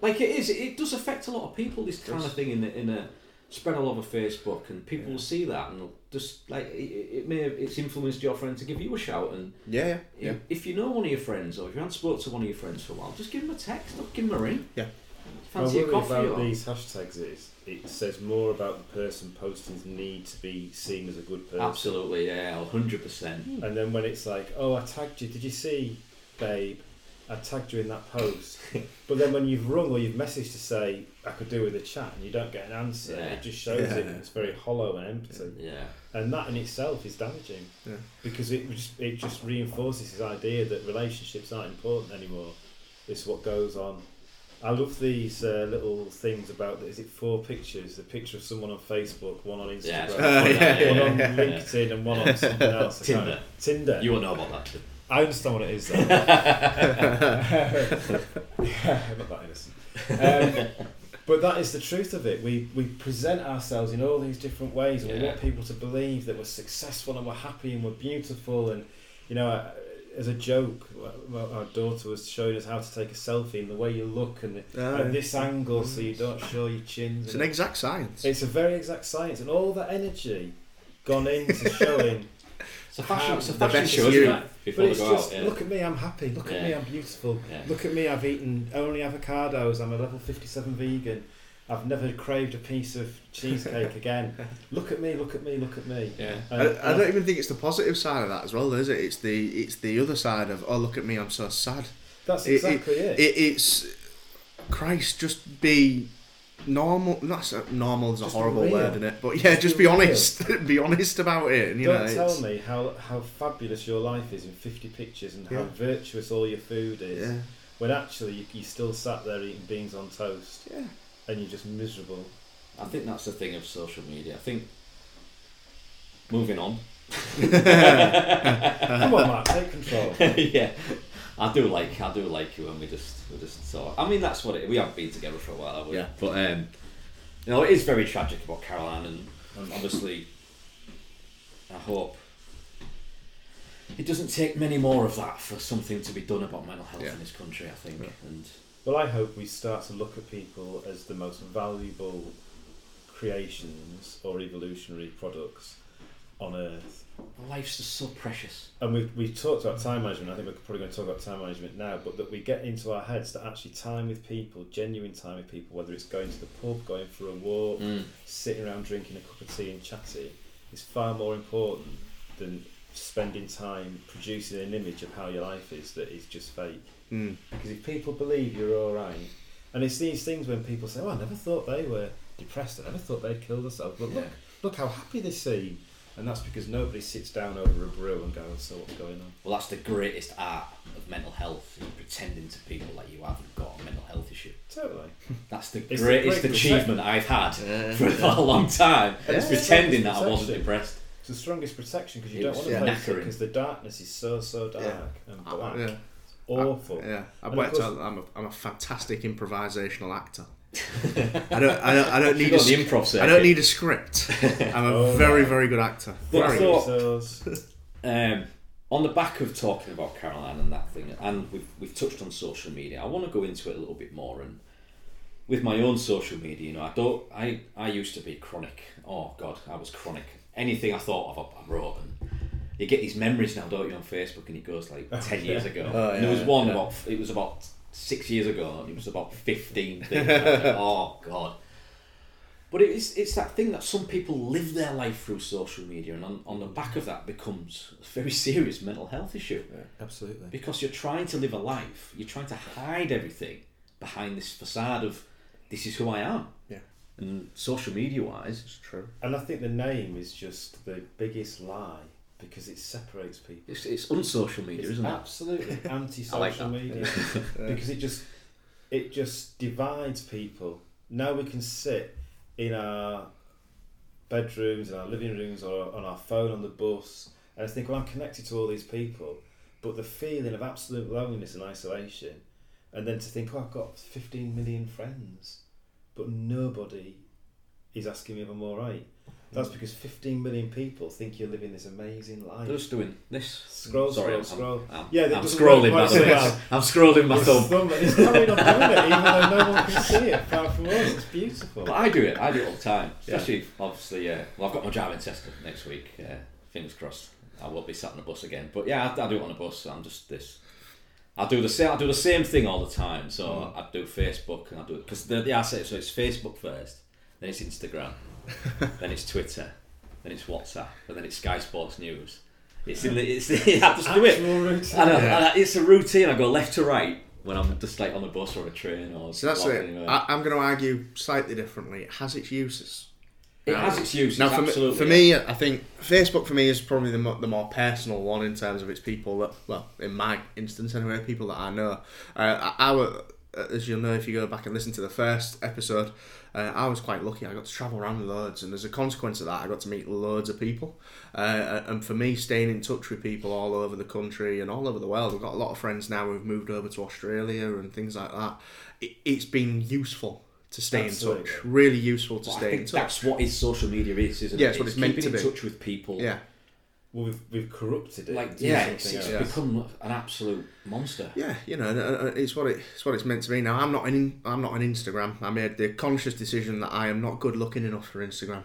Like it is, it does affect a lot of people. This kind of thing in the, in a spread all over Facebook, and people will see that and just like it, it may have, it's influenced your friend to give you a shout. And Yeah, yeah, yeah. if you know one of your friends, or if you haven't spoke to one of your friends for a while, just give them a text, or give them a ring. Yeah. My Fancy a coffee about or- these hashtags is it says more about the person posting's need to be seen as a good person. Absolutely, yeah, hundred percent. And then when it's like, oh, I tagged you. Did you see, babe? I tagged you in that post. [laughs] but then when you've rung or you've messaged to say I could do with a chat and you don't get an answer, Yeah. it just shows it it's very hollow and empty. Yeah, And that in itself is damaging Yeah. because it just it just reinforces this idea that relationships aren't important anymore. It's what goes on. I love these uh, little things about is it four pictures? The picture of someone on Facebook, one on yeah, Instagram, Uh, yeah, one yeah, on yeah. LinkedIn, and one on something else. Tinder. Tinder. You won't know about that. I understand what it is though. [laughs] yeah, I'm not that innocent. Um, but that is the truth of it. We we present ourselves in all these different ways, and we want people to believe that we're successful and we're happy and we're beautiful. And you know, uh, as a joke, our daughter was showing us how to take a selfie and the way you look and Ah, at this angle, so you don't show your chins. It's an exact science. it's a very exact science, and all that energy gone into showing. [laughs] It's a fashion, um, it's a The fashion best show, you. isn't it? Before But it's just out, yeah. look at me, I'm happy. Look at me, I'm beautiful. Yeah. Look at me, I've eaten only avocados. I'm a level 57 vegan. I've never craved a piece of cheesecake [laughs] again. Look at me, look at me, look at me. yeah. I, I don't even think it's the positive side of that as well, is it? It's the it's the other side of oh look at me, I'm so sad. That's It- exactly it. It, it's Christ, just be normal. That's a, normal is a Just horrible real. word, isn't it? But yeah, Just just be be real. honest. [laughs] be honest about it. And, you Don't know, tell it's- me how, how fabulous your life is in 50 pictures and how virtuous all your food is. Yeah, When actually you, you still sat there eating beans on toast yeah. and you're just miserable. I think that's the thing of social media. I think moving on. [laughs] Come on, Mark, take control. [laughs] yeah, I do like I do like you when we just we just talk. I mean that's what it. We haven't been together for a while, have we? Yeah. But um, you know, it is very tragic about Caroline, and, and obviously, I hope it doesn't take many more of that for something to be done about mental health Yeah. in this country. I think, Yeah. and Well, I hope we start to look at people as the most valuable creations or evolutionary products on Earth. life's just so precious. And we've, we've talked about time management. I think we're probably going to talk about time management now, but that we get into our heads that actually time with people, genuine time with people, whether it's going to the pub, going for a walk, Mm. sitting around drinking a cup of tea and chatting, is far more important than spending time producing an image of how your life is that is just fake. Mm. Because if people believe you're all right, and it's these things when people say, "Oh, I never thought they were depressed. I never thought they'd kill themselves." But look, look how happy they seem, and that's because nobody sits down over a brew and goes, "So what's going on?" Well, that's the greatest art of mental health. is pretending to people that you haven't got a mental health issue. Totally. [laughs] That's the It's the greatest great achievement I've had Yeah. [laughs] for a long time. And It's it's pretending that I wasn't perception. depressed. It's the strongest protection because you It don't was, want to yeah. face it knackering. because the darkness is so so dark Yeah. and uh-huh. black, yeah. awful. Yeah, I've And worked of out. course- I'm a, I'm a fantastic improvisational actor. [laughs] I don't I don't I don't need a, got the sc- improv I don't need a script. I'm a [laughs] Oh, very right. very good actor. But I thought- [laughs] Um, on the back of talking about Caroline and that thing, and we've, we've touched on social media, I want to go into it a little bit more. And with my own social media, you know, I don't, I, I used to be chronic. Oh God, I was chronic. Anything I thought of, I I wrote. And you get these memories now, don't you, on Facebook, and it goes like ten years ago. Oh, and there was one yeah. about, it was about six years ago, and it was about [laughs] fifteen things. and I was like, oh God. But it's it's that thing that some people live their life through social media, and on, on the back of that becomes a very serious mental health issue Absolutely. because you're trying to live a life, you're trying to hide everything behind this facade of this is who I am. Yeah. And social media wise, It's true. And I think the name is just the biggest lie because it separates people. it's, it's unsocial media, It's isn't it? absolutely [laughs] anti-social like media [laughs] because it just it just divides people. Now we can sit in our bedrooms, in our living rooms, or on our phone on the bus, and think, "Well, I'm connected to all these people," but the feeling of absolute loneliness and isolation, and then to think, "Oh, I've got 15 million friends," but nobody is asking me if I'm all right. That's because 15 million people think you're living this amazing life. They're just doing this. Scroll, Sorry, scroll, I'm, scroll. I'm, Yeah, I'm scrolling. By the way. I'm scrolling my thumb. thumb- It's carrying on doing it, even though no one can see it [laughs] apart from us. It's beautiful. But I do it. I do it all the time. Yeah. Especially, obviously, yeah. Well, I've got my driving test next week. Yeah, fingers crossed. I won't be sat on a bus again. But yeah, I, I do it on a bus. I'm just this. I do the same. I do the same thing all the time. So Mm. I do Facebook and I do it because the the asset. So it's Facebook first, then it's Instagram, [laughs] then it's Twitter, then it's WhatsApp, and then it's Sky Sports News. It's in the. It's. [laughs] I just do it. Actual routine. I know. Yeah. I- it's a routine. I go left to right when I'm just like on the bus or a train or. So that's it. anywhere. I, I'm going to argue slightly differently. It has its uses. it has its uses. Now, for me, for me, I think Facebook for me is probably the, mo- the more personal one in terms of its people that, well, in my instance anyway, people that I know. Uh, our, uh, as you'll know if you go back and listen to the first episode, uh, I was quite lucky. I got to travel around loads, and as a consequence of that, I got to meet loads of people. Uh, and for me, staying in touch with people all over the country and all over the world, I've got a lot of friends now who've moved over to Australia and things like that. It, it's been useful to stay Absolutely. in touch. Really useful to Well, stay in touch. that's what is social media is, isn't Yeah, it? it's what it's meant keeping to in touch with people. Yeah. Well, we've, we've corrupted it. Like yeah, it's, it's else. become an absolute monster. Yeah, you know, uh, it's what it, it's what it's meant to be. Now, I'm not an I'm not on Instagram. I made the conscious decision that I am not good looking enough for Instagram.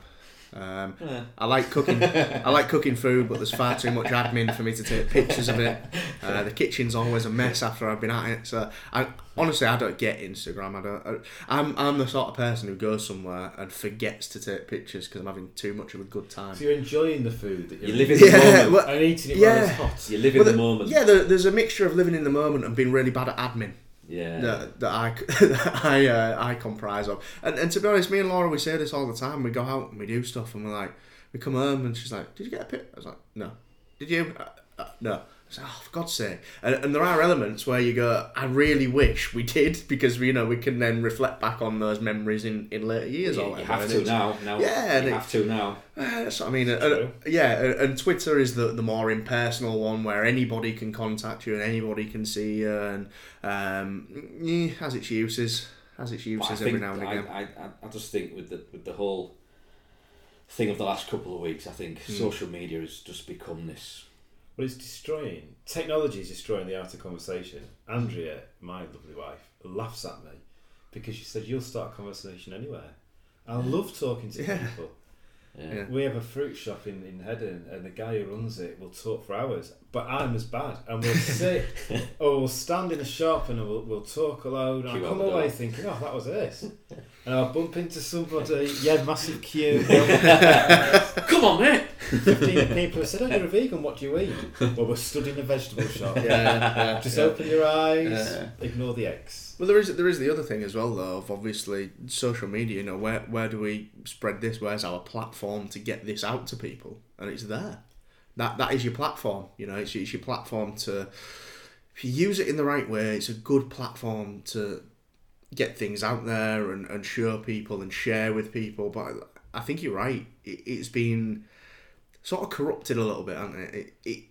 Um, Yeah. I like cooking. I like [laughs] cooking food, but there's far too much admin for me to take pictures of it. Uh, the kitchen's always a mess after I've been at it. So, I honestly I don't get Instagram. I don't. I, I'm I'm the sort of person who goes somewhere and forgets to take pictures because I'm having too much of a good time. So you're enjoying the food that you're You live in the Yeah, moment. well, and eating it yeah. while it's hot. You live in Well, the the- moment. Yeah, there, there's a mixture of living in the moment and being really bad at admin. Yeah. that, that I [laughs] that I uh, I comprise of. And and to be honest, me and Laura we say this all the time. We go out and we do stuff, and we're like, we come home, and she's like, "Did you get a pic?" I was like, "No." Did you? Uh, uh, no. Like, oh, for God's sake! And, and there are elements where you go, "I really wish we did," [laughs] because we, you know we can then reflect back on those memories in, in later years. you, or you have to now. Now Yeah, and you it- have to now. uh, That's what I mean. And, yeah, and- Twitter is the, the more impersonal one where anybody can contact you and anybody can see you, and um, yeah, has its uses, has its uses every now and again. I, I, I just think with the with the whole thing of the last couple of weeks, I think Hmm. social media has just become this. Well, it's destroying. Technology is destroying the art of conversation. Andrea, my lovely wife, laughs at me because she said, You'll start a conversation anywhere. I love talking to [laughs] Yeah. people. Yeah. Yeah. We have a fruit shop in, in Hedon, and the guy who runs it will talk for hours. But I'm as bad. And we'll [laughs] sit, or we'll stand in the shop and we'll, we'll talk aloud. And I come away thinking, Oh, that was this. [laughs] And I'll bump into somebody, [laughs] yeah, massive queue. [laughs] Come on, mate. 15 people have said, Oh, you're a vegan, what do you eat? Well, we're stood in a vegetable shop. yeah, yeah, Just yeah. open your eyes, Yeah. ignore the eggs. Well, there is there is the other thing as well though of obviously social media. You know, where where do we spread this? Where's our platform to get this out to people? And it's there. That that is your platform. You know, it's, it's your platform to. If you use it in the right way, it's a good platform to get things out there and, and show people and share with people. But I think you're right. It, it's been sort of corrupted a little bit, hasn't it? It, it?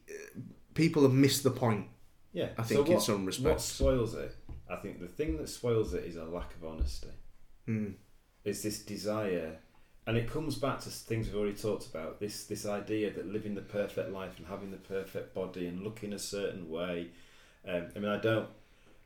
People have missed the point. Yeah, I think in some respects. What spoils it? I think the thing that spoils it is a lack of honesty. Mm. Is this desire, and it comes back to things we've already talked about. This this idea that living the perfect life and having the perfect body and looking a certain way. Um, I mean, I don't,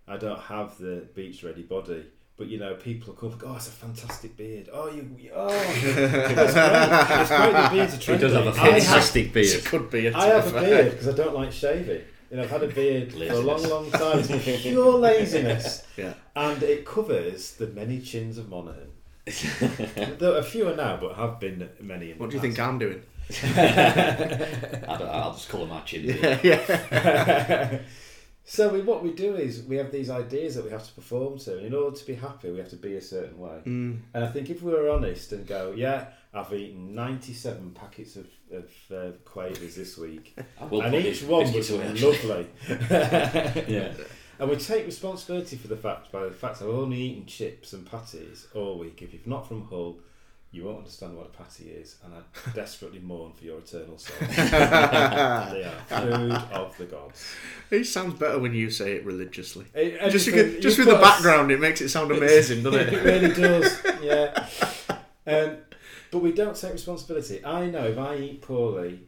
I don't have the beach ready body. But you know, people are and go, "Oh, it's a fantastic beard. Oh, you, you- oh, [laughs] it's great. It's great. The beard's a He does have a I have- fantastic beard. It could be. A I have a beard because I don't like shaving. You know, I've had a beard for a long, long time. It's [laughs] pure laziness. Yeah. And it covers the many chins of Monaghan. [laughs] there are fewer now, but have been many in What the do you think. I'm doing? I don't, I'll just colour my chin. Yeah, yeah. So we, what we do is we have these ideas that we have to perform to. And in order to be happy, we have to be a certain way. Mm. And I think if we were honest and go, yeah, I've eaten 97 packets of, of uh, quavers this week. [laughs] I will and put each these one [laughs] was away, lovely. [laughs] Yeah. And we take responsibility for the fact by the fact I've only eaten chips and patties all week. If you're not from Hull, you won't understand what a patty is, and I [laughs] desperately mourn for your eternal soul. [laughs] they are food of the gods. It sounds better when you say it religiously. It- Just, because, just with the background, it makes it sound amazing, doesn't it it? really does, [laughs] yeah. Um, but we don't take responsibility. I know if I eat poorly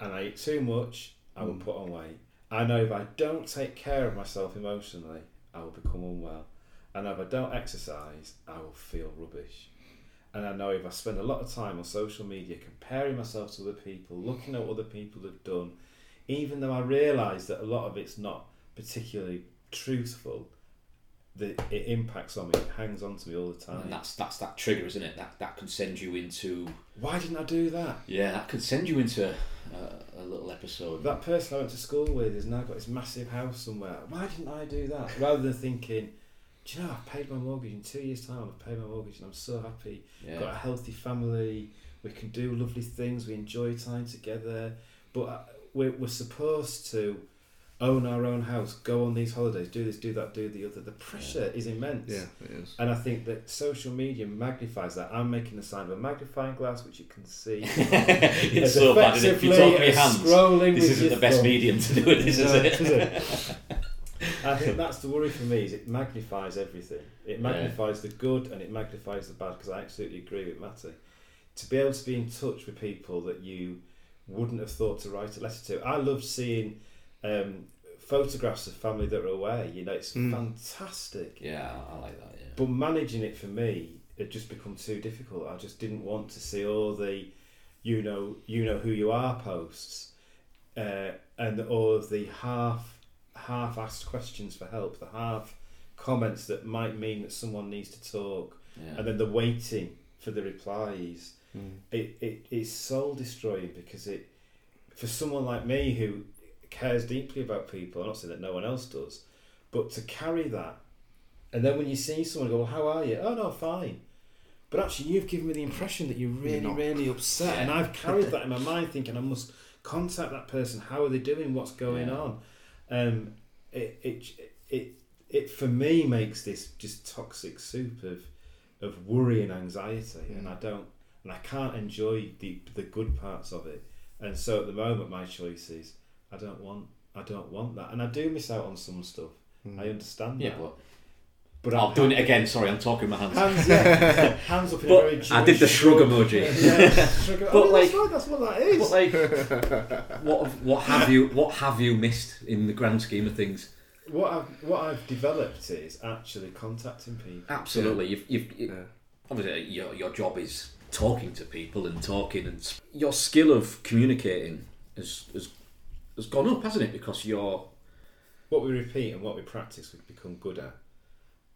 and I eat too much, I will Mm. put on weight. I know if I don't take care of myself emotionally, I will become unwell. And if I don't exercise, I will feel rubbish. And I know if I spend a lot of time on social media comparing myself to other people, looking at what other people have done, even though I realise that a lot of it's not particularly truthful, that it impacts on me. It hangs on to me all the time. And that's that's that trigger, isn't it? That that can send you into Why didn't I do that? yeah, that could send you into a, a little episode. That person I went to school with has now got this massive house somewhere. Why didn't I do that? Rather than thinking, do you know, I've paid my mortgage in two years' time. I've paid my mortgage and I'm so happy. yeah. Got a healthy family. We can do lovely things. We enjoy time together. But uh, we're, we're supposed to own our own house, go on these holidays, do this, do that, do the other. The pressure is immense. Yeah, it is. And I think that social media magnifies that. I'm making the sign of a magnifying glass, which you can see. [laughs] it's as so bad, isn't it? If you talk with your as hands, this isn't the best thumb. medium to do it, this, is No, it? is it? I think that's the worry for me. Is it magnifies everything. It magnifies the good and it magnifies the bad. Because I absolutely agree with Matty. To be able to be in touch with people that you wouldn't have thought to write a letter to. I love seeing um, photographs of family that are away. You know, it's Mm. fantastic. Yeah, I like that. Yeah. But managing it for me, it just become too difficult. I just didn't want to see all the, you know, you know who you are posts, uh, and all of the half half-asked questions for help, the half comments that might mean that someone needs to talk, yeah. and then the waiting for the replies. Mm. It, it is soul destroying because it, for someone like me who cares deeply about people, I'm not saying that no one else does, but to carry that, and then when you see someone go, well, how are you? Oh no, fine. But actually, you've given me the impression that you're really, not. really upset, and I've carried that in my mind, thinking I must contact that person. How are they doing? What's going Yeah. on? Um, it, it, it, it for me makes this just toxic soup of, of worry and anxiety, and Mm. I don't, and I can't enjoy the the good parts of it. And so at the moment, my choice is I don't want, I don't want that, and I do miss out on some stuff. Mm. I understand yeah, that, but but I'm I'm doing it again. Sorry, I'm talking with my hands. Hands, yeah, [laughs] hands up in But a very I did the Jewish shrug [laughs] shrug. emoji. [laughs] Yeah, shrug. But I mean, like- that's, right, that's what that is. But like, what have, what have you what have you missed in the grand scheme of things? what I've what I've developed is actually contacting people. Absolutely, you've, you've you, Yeah. obviously uh, your your job is talking to people and talking, and s- your skill of communicating has has, has gone up, hasn't it? Because you're What we repeat and what we practice, we become good at.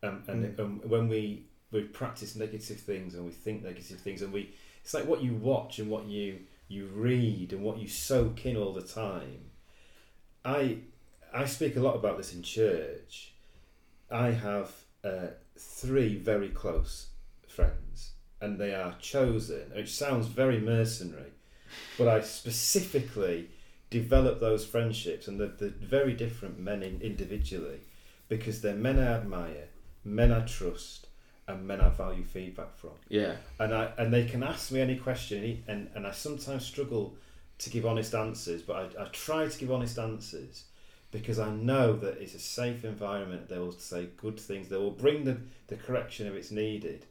Um, and um, when we we practice negative things and we think negative things, and we it's like what you watch and what you you read and what you soak in all the time. I I speak a lot about this in church. I have uh, three very close friends, and they are chosen, which sounds very mercenary, but I specifically develop those friendships, and they're, they're very different men in, individually, because they're men I admire, men I trust, and men I value feedback from. Yeah. And I and they can ask me any question and and I sometimes struggle to give honest answers but I, I try to give honest answers because I know that it's a safe environment. They will say good things. They will bring the, the correction if it's needed.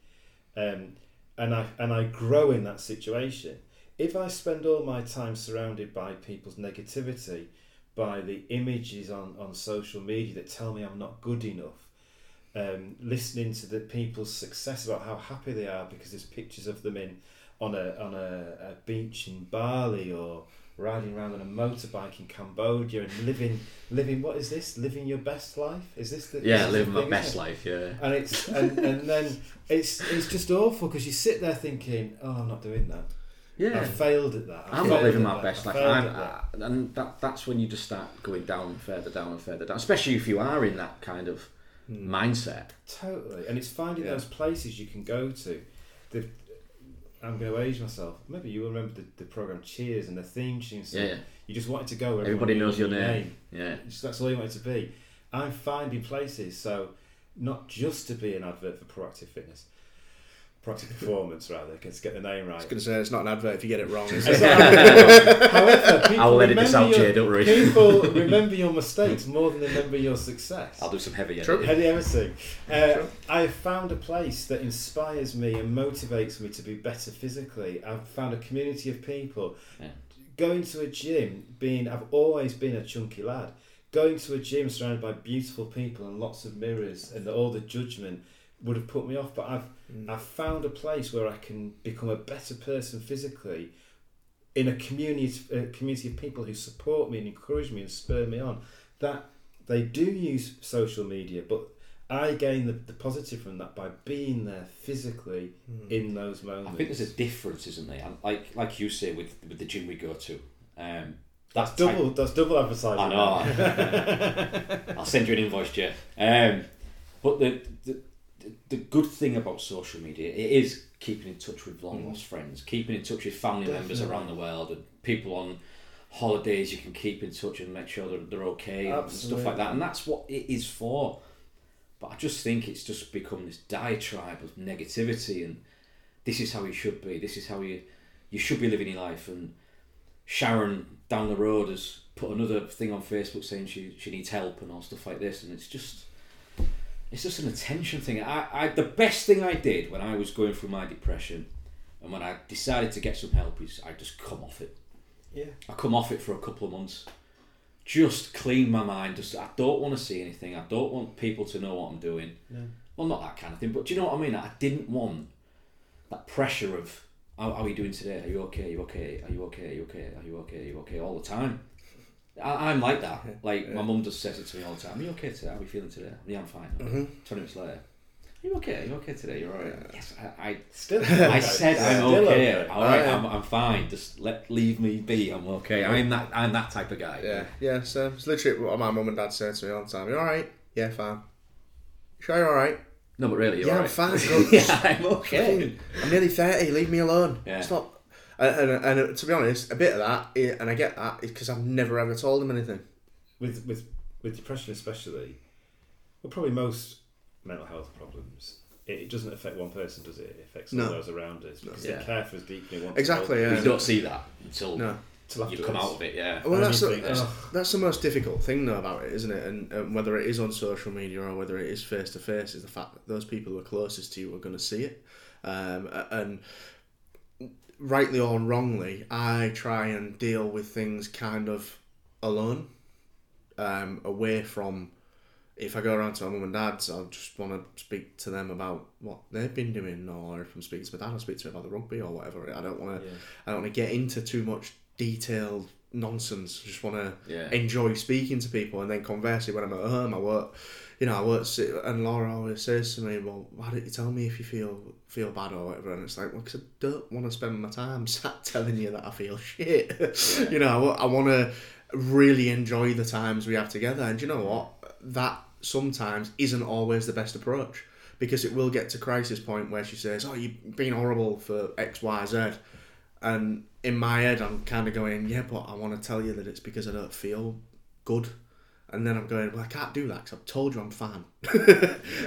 Um, and I and I grow in that situation. If I spend all my time surrounded by people's negativity by the images on, on social media that tell me I'm not good enough um, listening to the people's success about how happy they are because there's pictures of them in on a on a, a beach in Bali or riding around on a motorbike in Cambodia and living living what is this living your best life is this the yeah living my best life. Yeah, and it's and, and then it's it's just awful because you sit there thinking oh I'm not doing that yeah. I failed at that I I'm not living my that. best life, I'm, that. uh, and that that's when you just start going down further down and further down. Especially if you are in that kind of Hmm. mindset. Totally, and it's finding Yeah. those places you can go to. The, I'm going to age myself. Maybe you will remember the, the program Cheers and the theme tune. song. Yeah, You just wanted to go. Where Everybody knows your name. yeah. Just, that's all you wanted to be. I'm finding places. So not just to be an advert for proactive fitness, proactive performance rather. Let's get the name right. I was going to say it's not an advert if you get it wrong. Is it? [laughs] However, people I'll edit this remember out, your- Jay. Don't worry. People [laughs] remember your mistakes more than they remember your success. I'll do some heavy True. editing. Heady Everything. Uh, Sure. I have found a place that inspires me and motivates me to be better physically. I've found a community of people. Yeah. Going to a gym, being I've always been a chunky lad. Going to a gym surrounded by beautiful people and lots of mirrors and all the judgment would have put me off. But I've Mm. I've found a place where I can become a better person physically in a community a community of people who support me and encourage me and spur me on. That they do use social media, but I gain the, the positive from that by being there physically in those moments. I think there's a difference, isn't there? Like like you say with with the gym we go to, um, that's type- double. That's double advertising. I know. [laughs] I'll send you an invoice, Jeff. Um, but the, the the- good thing about social media it is keeping in touch with long mm. lost friends, keeping in touch with family members around the world, and people on holidays. You can keep in touch and make sure that they're okay and stuff like that. And that's what it is for. But I just think it's just become this diatribe of negativity and this is how you should be. This is how you you should be living your life. And Sharon down the road has put another thing on Facebook saying she she needs help and all stuff like this. And it's just it's just an attention thing. I, I the best thing I did when I was going through my depression and when I decided to get some help is I just come off it. Yeah. I come off it for a couple of months. Just clean my mind. Just I don't want to see anything. I don't want people to know what I'm doing. No. Well, not that kind of thing. But do you know what I mean? I didn't want that pressure of how, how are you doing today? Are you okay? Are you okay? Are you okay? Are you okay? Are you okay? Are you okay? All the time. I, I'm like that. Like my mum just says it to me all the time. Are you okay today? How are you feeling today? Yeah, I'm fine. Mm-hmm. Twenty minutes later. Are you okay? Are you okay today? You're alright. Yes, I, I Still. [laughs] I said I'm Still okay. All right, I'm, I'm fine. Just let leave me be. I'm okay. I'm that I'm that type of guy. Yeah, yeah. So it's literally what my mum and dad say to me all the time. You're all right? Yeah, fine. Sure, you're all right. No, but really, you're yeah, all I'm fine. [laughs] Yeah, I'm okay. I'm nearly thirty. Leave me alone. Yeah. Stop. And, and, and to be honest, a bit of that, and I get that, is because I've never ever told him anything. with with with depression especially, well, probably most mental health problems, it, it doesn't affect one person, does it? It affects No. all those around us because Yeah. they care for us deeply. and want to Exactly, help yeah. You don't see that until No. till you afterwards. come out of it. Yeah. Well, that's you the, that's, "Oh." that's the most difficult thing though about it, isn't it? And, and whether it is on social media or whether it is face to face, is the fact that those people who are closest to you are going to see it. Um, and rightly or wrongly, I try and deal with things kind of alone, um, away from. If I go around to my mum and dad's, I'll just want to speak to them about what they've been doing, or if I'm speaking to my dad, I'll speak to him about the rugby or whatever. I don't want to. Yeah. I don't want to get into too much detailed nonsense. I just want to Yeah. enjoy speaking to people, and then conversely, when I'm at home, I work. You know, I work, and Laura always says to me, "Well, why don't you tell me if you feel feel bad or whatever?" And it's like, well, because I don't want to spend my time [laughs] sat telling you that I feel [laughs] shit. you know, I, want to really enjoy the times we have together, and you know what? That sometimes isn't always the best approach because it will get to crisis point where she says, "Oh, you've been horrible for X, Y, Z," and in my head, I'm kind of going, "Yeah, but I want to tell you that it's because I don't feel good." And then I'm going, well, I can't do that because I've told you I'm fine.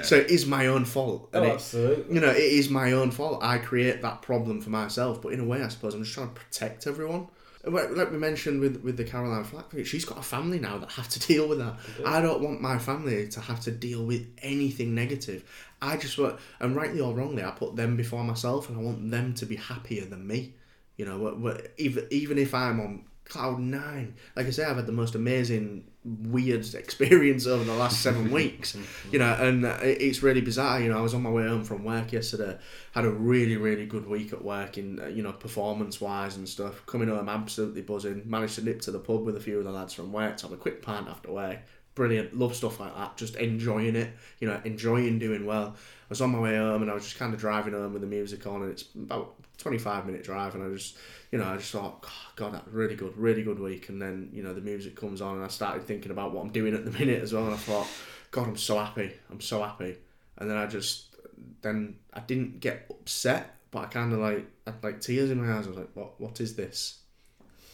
So it is my own fault. Oh, And it, absolutely. you know, it is my own fault. I create that problem for myself. But in a way, I suppose I'm just trying to protect everyone. Like like we mentioned with, with the Caroline Flack she's got a family now that have to [laughs] deal with that. I don't want my family to have to deal with anything negative. I just want, and rightly or wrongly, I put them before myself, and I want them to be happier than me. You know, even even if I'm on cloud nine, like I say, I've had the most amazing, weird [laughs] experience over the last seven [laughs] weeks. You know, and uh, it's really bizarre. You know, I was on my way home from work yesterday, had a really really good week at work in uh, you know performance wise and stuff. Coming home absolutely buzzing. Managed to nip to the pub with a few of the lads from work to have a quick pint after work. Brilliant, love stuff like that. Just enjoying it, you know, enjoying doing well. I was on my way home and I was just kind of driving home with the music on, and it's about twenty five minute drive, and I just, you know, I just thought, "Oh, God, that really good, really good week. And then you know the music comes on, and I started thinking about what I'm doing at the minute as well, and I thought, God, I'm so happy, I'm so happy. And then I just, then I didn't get upset, but I kind of like, I had like tears in my eyes. I was like, what, what is this?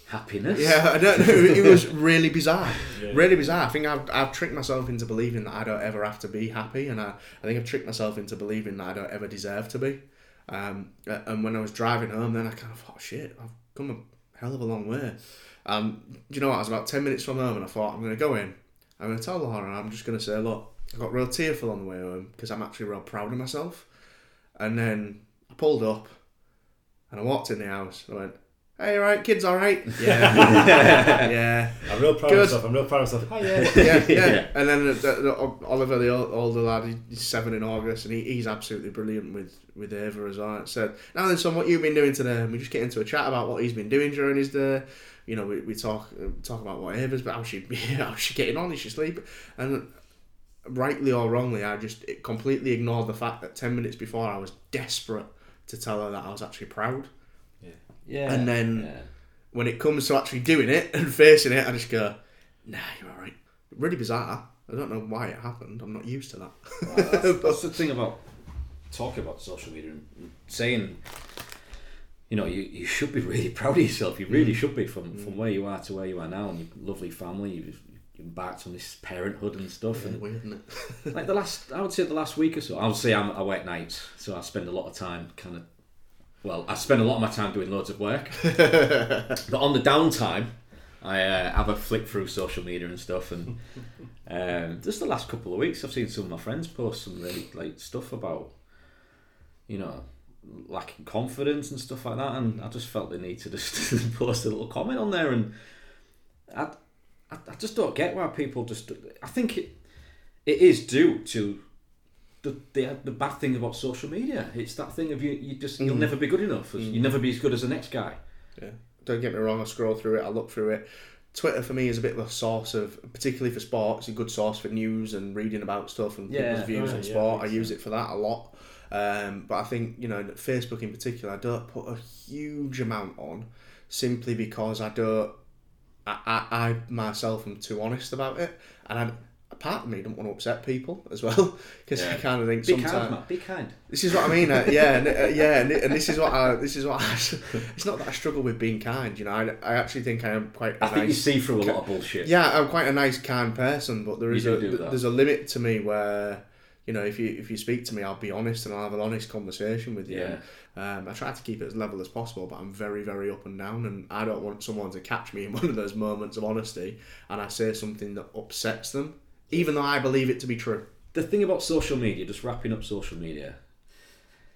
Happiness. Yeah, I don't know. It was [laughs] really bizarre. Yeah. Really bizarre. I think I've, I've tricked myself into believing that I don't ever have to be happy, and I, I think I've tricked myself into believing that I don't ever deserve to be. Um, and when I was driving home, then I kind of thought, shit, I've come a hell of a long way. Um, do you know what? I was about 10 minutes from home, and I thought, I'm going to go in, I'm going to tell Laura, and I'm just going to say, look, I got real tearful on the way home because I'm actually real proud of myself. And then I pulled up, and I walked in the house, and I went, Hey, all right, kids, all right? Yeah, [laughs] yeah, I'm real proud Good. of myself. I'm real proud of myself. Hi, yeah. [laughs] yeah, yeah. Yeah. And then the, the, Oliver, the older lad, he's seven in August, and he, he's absolutely brilliant with with Ava as well. It said, "Now then, son, what you've been doing today?" And we just get into a chat about what he's been doing during his day. You know, we, we talk uh, talk about what Ava's, but how she [laughs] how she getting on? Is she sleeping? And rightly or wrongly, I just completely ignored the fact that ten minutes before I was desperate to tell her that I was actually proud. Yeah. And then- yeah. When it comes to actually doing it and [laughs] facing it, I just go, "Nah, you're all right." Really bizarre. I don't know why it happened. I'm not used to that. Well, that's, [laughs] that's the thing about talking about social media and saying, you know, you, you should be really [laughs] proud of yourself. You really mm. should be from, from mm. where you are to where you are now, and your lovely family. You've, embarked on this parenthood and stuff. And Weird, isn't it? like the last, I would say the last week or so. I would say I'm, I work nights, so I spend a lot of time kind of. Well, I spend a lot of my time doing loads of work, [laughs] but on the downtime, I uh, have a flick through social media and stuff, and um, just the last couple of weeks, I've seen some of my friends post some really like stuff about, you know, lacking confidence and stuff like that, and I just felt the need to just [laughs] post a little comment on there, and I, I, I just don't get why people just. I think it, it is due to. The, the, the bad thing about social media it's that thing of you you just you'll Mm. never be good enough you'll never be as good as the next guy Yeah. Don't get me wrong, I scroll through it, I look through it. Twitter for me is a bit of a source of, particularly for sports, a good source for news and reading about stuff and Yeah. people's views Oh, on yeah, sport. I makes use it for that a lot. Um, but I think, you know, Facebook in particular, I don't put a huge amount on simply because I don't, I, I, I myself am too honest about it. And I, a part of me don't want to upset people as well [laughs] because I kind of think be sometimes. kind man be kind This is what I mean. Uh, yeah, [laughs] and, uh, yeah, and, and this is what I. This is what I. [laughs] It's not that I struggle with being kind. You know, I, I actually think I am quite. a I think you see through a lot of bullshit Yeah, I'm quite a nice, kind person, but there You is do a there's a limit to me where, you know, if you if you speak to me, I'll be honest and I'll have an honest conversation with you. Yeah. Um, I try to keep it as level as possible, but I'm very, very up and down, and I don't want someone to catch me in one of those moments of honesty, and I say something that upsets them, even though I believe it to be true. the thing about social media, just wrapping up social media,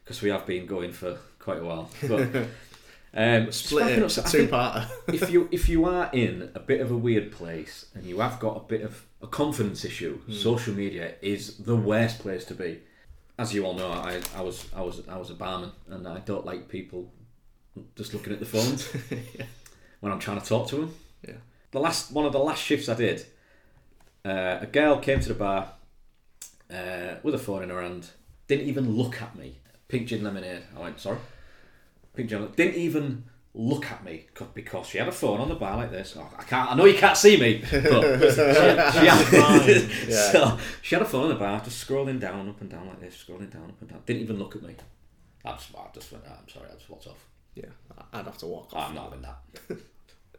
because we have been going for quite a while. But [laughs] um, Split it. up, so I It's a think two-parter. if you if you are in a bit of a weird place and you have got a bit of a confidence issue, Hmm. social media is the worst place to be. As you all know, I, I was I was I was a barman and I don't like people just looking at the phones [laughs] when I'm trying to talk to them. Yeah. The last one of the last shifts I did, uh, a girl came to the bar uh, with a phone in her hand, didn't even look at me. Pink gin lemonade. I went sorry. Pink gin. Didn't even look at me because she had a phone on the bar like this. Oh, I can't. I know you can't see me, but [laughs] she, she had, Yeah. [laughs] so she had a phone on the bar, just scrolling down, up and down like this, scrolling down, up and down. Didn't even look at me. I just, I just went. "Ah, I'm sorry. I just walked off. Yeah, I'd have to walk off. I'm not having that. [laughs]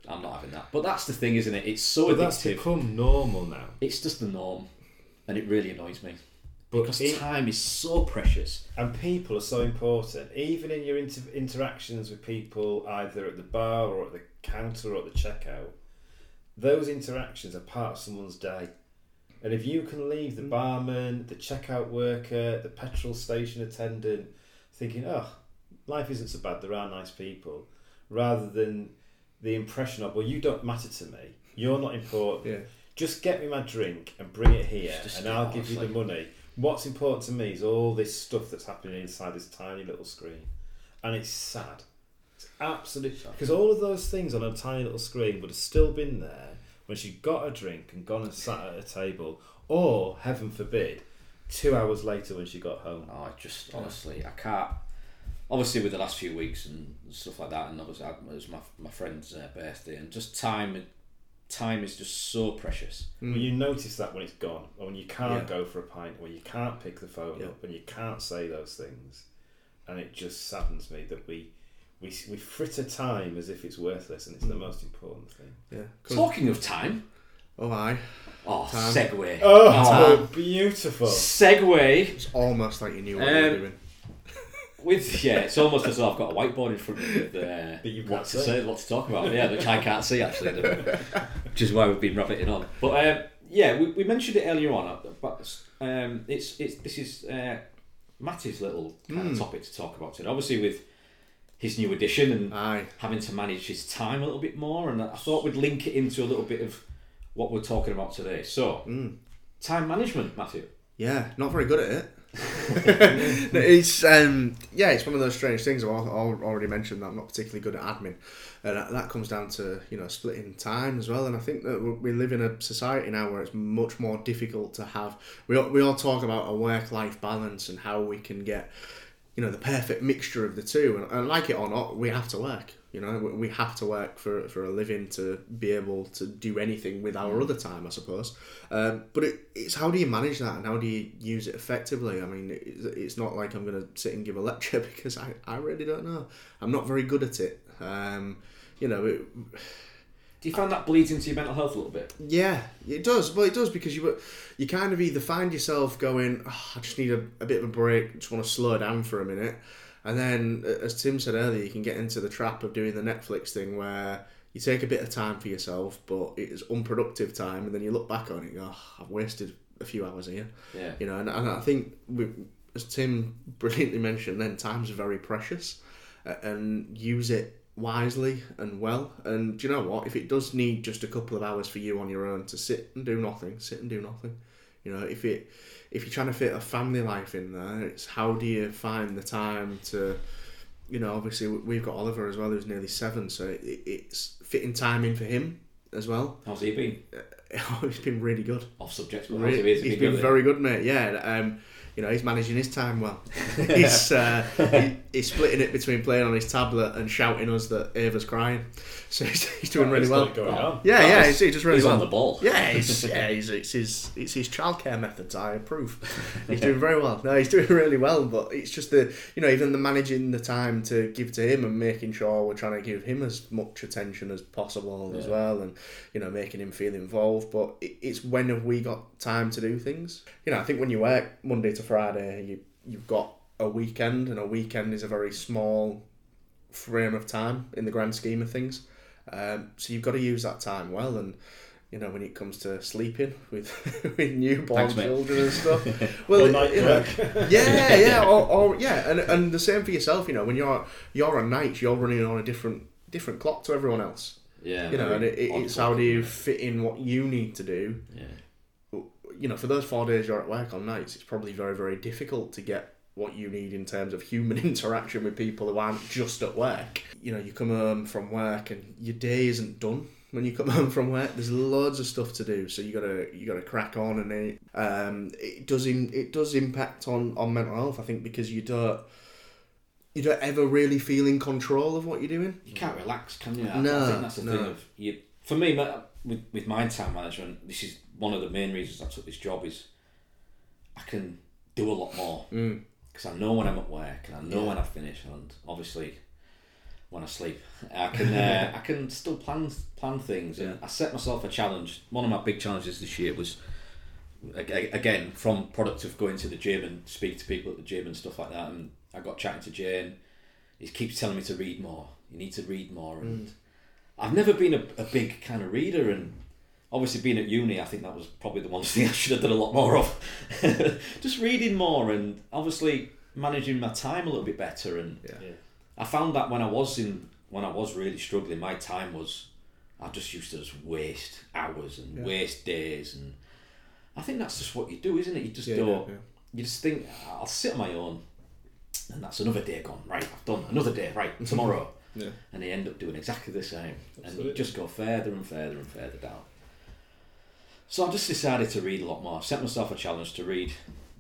I'm not having that. But that's the thing, isn't it? It's so But that's become normal now. It's just the norm, and it really annoys me But because it- time is so precious. and people are so important. Even in your inter- interactions with people, either at the bar or at the counter or at the checkout, those interactions are part of someone's day. And if you can leave the mm. barman, the checkout worker, the petrol station attendant, thinking, "Oh, life isn't so bad. There are nice people," rather than the impression of, "Well, you don't matter to me. You're not important. Yeah. Just get me my drink and bring it here, and I'll give you it's the money." What's important to me is all this stuff that's happening inside this tiny little screen, and it's sad. It's absolutely because all of those things on a tiny little screen would have still been there when she got a drink and gone and sat at a table, or heaven forbid, two hours later when she got home. Oh, I just honestly, I can't. Obviously, with the last few weeks and stuff like that, and obviously it was my my friend's uh, birthday, and just time, time is just so precious. When you notice that when it's gone, or when you can't Mm. Yeah. go for a pint, when you can't pick the phone Yeah. up, when you can't say those things, and it just saddens me that we we we fritter time as if it's worthless, and it's the Mm. most important thing. Yeah. 'Cause- Talking of time, Oh, aye. oh, Time. segue. Oh, beautiful! Segue It's almost like you knew what Um, you were doing. With yeah, it's almost as though I've got a whiteboard in front of me with uh, That you what to say, what to talk about. Yeah, which I can't see actually, which is why we've been rabbiting on. But um, yeah, we, we mentioned it earlier on, uh, but um, it's it's this is uh, Matty's little kind of topic to talk about today. Obviously, with his new addition and Aye. having to manage his time a little bit more. And I thought we'd link it into a little bit of what we're talking about today. So, Mm. time management, Matthew. Yeah, not very good at it. [laughs] No, it's um, yeah, it's one of those strange things. Al- already mentioned that I'm not particularly good at admin, and that, comes down to you know splitting time as well. And I think that we live in a society now where it's much more difficult to have. We all, we all talk about a work life balance and how we can get you know the perfect mixture of the two. And, and like it or not, we have to work. You know, we- have to work for, for a living to be able to do anything with our other time, I suppose. Um, but it, it's how do you manage that and how do you use it effectively? I mean, it's, it's not like I'm going to sit and give a [laughs] lecture because I, I really don't know. I'm not very good at it. Um, you know, it, Do you find that bleeds into your mental health a little bit? yeah, it does. Well, it does because you you kind of either find yourself going, oh, I just need a, a bit of a break, just want to slow down for a minute, and then as Tim said earlier, you can get into the trap of doing the Netflix thing where you take a bit of time for yourself, but it's unproductive time, and then you look back on it, and go, oh, I've wasted a few hours here, Yeah. you know. And, and I think we, as Tim [laughs] brilliantly mentioned, then time's very precious, uh, and use it wisely and well. And do you know what? If it does need just a couple of hours for you on your own to sit and do nothing, sit and do nothing. You know, if it if you're trying to fit a family life in there, it's how do you find the time to, you know, obviously we've got Oliver as well, who's nearly seven, so it, it's fitting time in for him as well. How's he been? [laughs] it's been really good. Off subject, but Really, he been? he's been very good, mate. Yeah, um, you know, he's managing his time well. [laughs] he's uh, he, he's splitting it between playing on his tablet and shouting us that Ava's crying. [laughs] So he's, he's doing really well. on. Yeah, yeah, he's, he does really He's well. on the ball. Yeah, he's, [laughs] yeah, he's, it's his it's his childcare methods. I approve. He's doing very well. No, he's doing really well. But it's just the you know even the managing the time to give to him and making sure we're trying to give him as much attention as possible as well, and you know making him feel involved. But it, it's when have we got time to do things? You know, I think when you work Monday to Friday, you you've got a weekend, and a weekend is a very small frame of time in the grand scheme of things. Um, so you've got to use that time well, and you know when it comes to sleeping with [laughs] with newborn Thanks, children and stuff. [laughs] Well, Well, you know, yeah, yeah, or, or yeah, and and the same for yourself. You know, when you're you're on nights, you're running on a different different clock to everyone else. Yeah. You know, and it, it, it's how do you fit in what you need to do. Yeah. You know, for those four days you're at work on nights, it's probably very very difficult to get what you need in terms of human [laughs] interaction with people who aren't just at work. You know, you come home from work and your day isn't done. When you come [laughs] home from work, there's loads of stuff to do, so you gotta you gotta crack on, and it um, it does in, it does impact on, on mental health. I think because you don't you don't ever really feel in control of what you're doing. You can't relax, can you? No, I think that's the no. thing of you. For me, with with my time management, this is one of the main reasons I took this job. Is I can do a lot more Mm. because I know when I'm at work and I know Yeah. when I finish, and obviously when I sleep, I can uh, [laughs] I can still plan plan things. And Yeah. I set myself a challenge. One of my big challenges this year was ag- ag- again from product of going to the gym and speak to people at the gym and stuff like that. And I got chatting to Jay. He keeps telling me to read more. You need to read more, and I've never been a, a big kind of reader. And obviously, being at uni, I think that was probably the one [laughs] thing I should have done a lot more of. [laughs] Just reading more, and obviously managing my time a little bit better. And Yeah. Yeah. I found that when I was in when I was really struggling, my time was I just used to just waste hours and Yeah. waste days, and I think that's just what you do, isn't it? You just Yeah, don't. yeah, yeah. You just think I'll sit on my own, and that's another day gone. Right, I've done another day. Right, [laughs] tomorrow, Yeah. and they end up doing exactly the same, and you just go further and further and further down. So I've just decided to read a lot more. I've set myself a challenge to read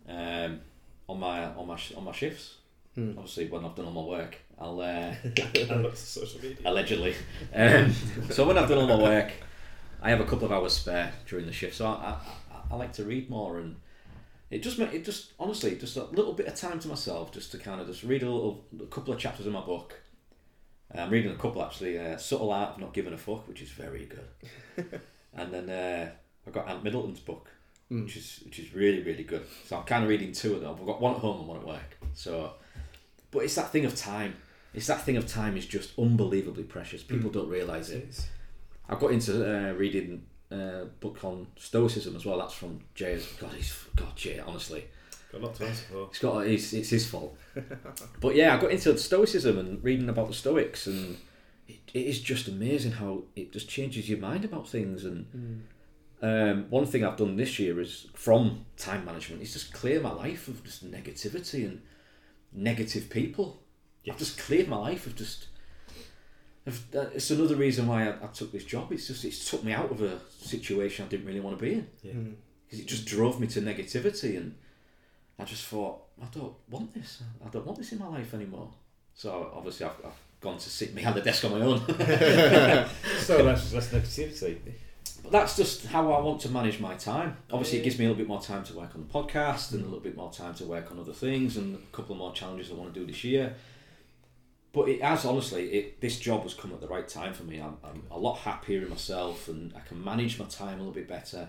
um, on my on my on my shifts. Hmm. Obviously, when I've done all my work, I'll uh, [laughs] social media. allegedly. Um, so when I've done all my work, I have a couple of hours spare during the shift. So I, I, I, I like to read more, and it just ma- it just honestly just a little bit of time to myself, just to kind of just read a little a couple of chapters in my book. I'm reading a couple actually. Uh, Subtle Art of Not Giving a Fuck, which is very good. [laughs] and then uh, I've got Ant Middleton's book, Mm. which is which is really really good. So I'm kind of reading two of them. I've got one at home and one at work. So, but it's that thing of time. It's that thing of time is just unbelievably precious. People don't realise it. It's- I got into uh, reading a book on Stoicism as well. That's from Jay. God, he's God, Jay. Honestly, Got a lot to answer for. It's got it's, it's his fault. [laughs] but yeah, I got into Stoicism and reading about the Stoics, and it, it is just amazing how it just changes your mind about things. And um, one thing I've done this year is from time management is just clear my life of just negativity and negative people. I've just cleared my life of just. Of, uh, it's another reason why I, I took this job. It's just it's took me out of a situation I didn't really want to be in Yeah. because it just drove me to negativity and I just thought I don't want this I don't want this in my life anymore so obviously I've, I've gone to sit behind the desk on my own [laughs] So [laughs] less, less negativity. But that's just how I want to manage my time. Obviously it gives me a little bit more time to work on the podcast and a mm. little bit more time to work on other things and a couple of more challenges I want to do this year. But it has honestly it this job has come at the right time for me. I'm, I'm a lot happier in myself and I can manage my time a little bit better.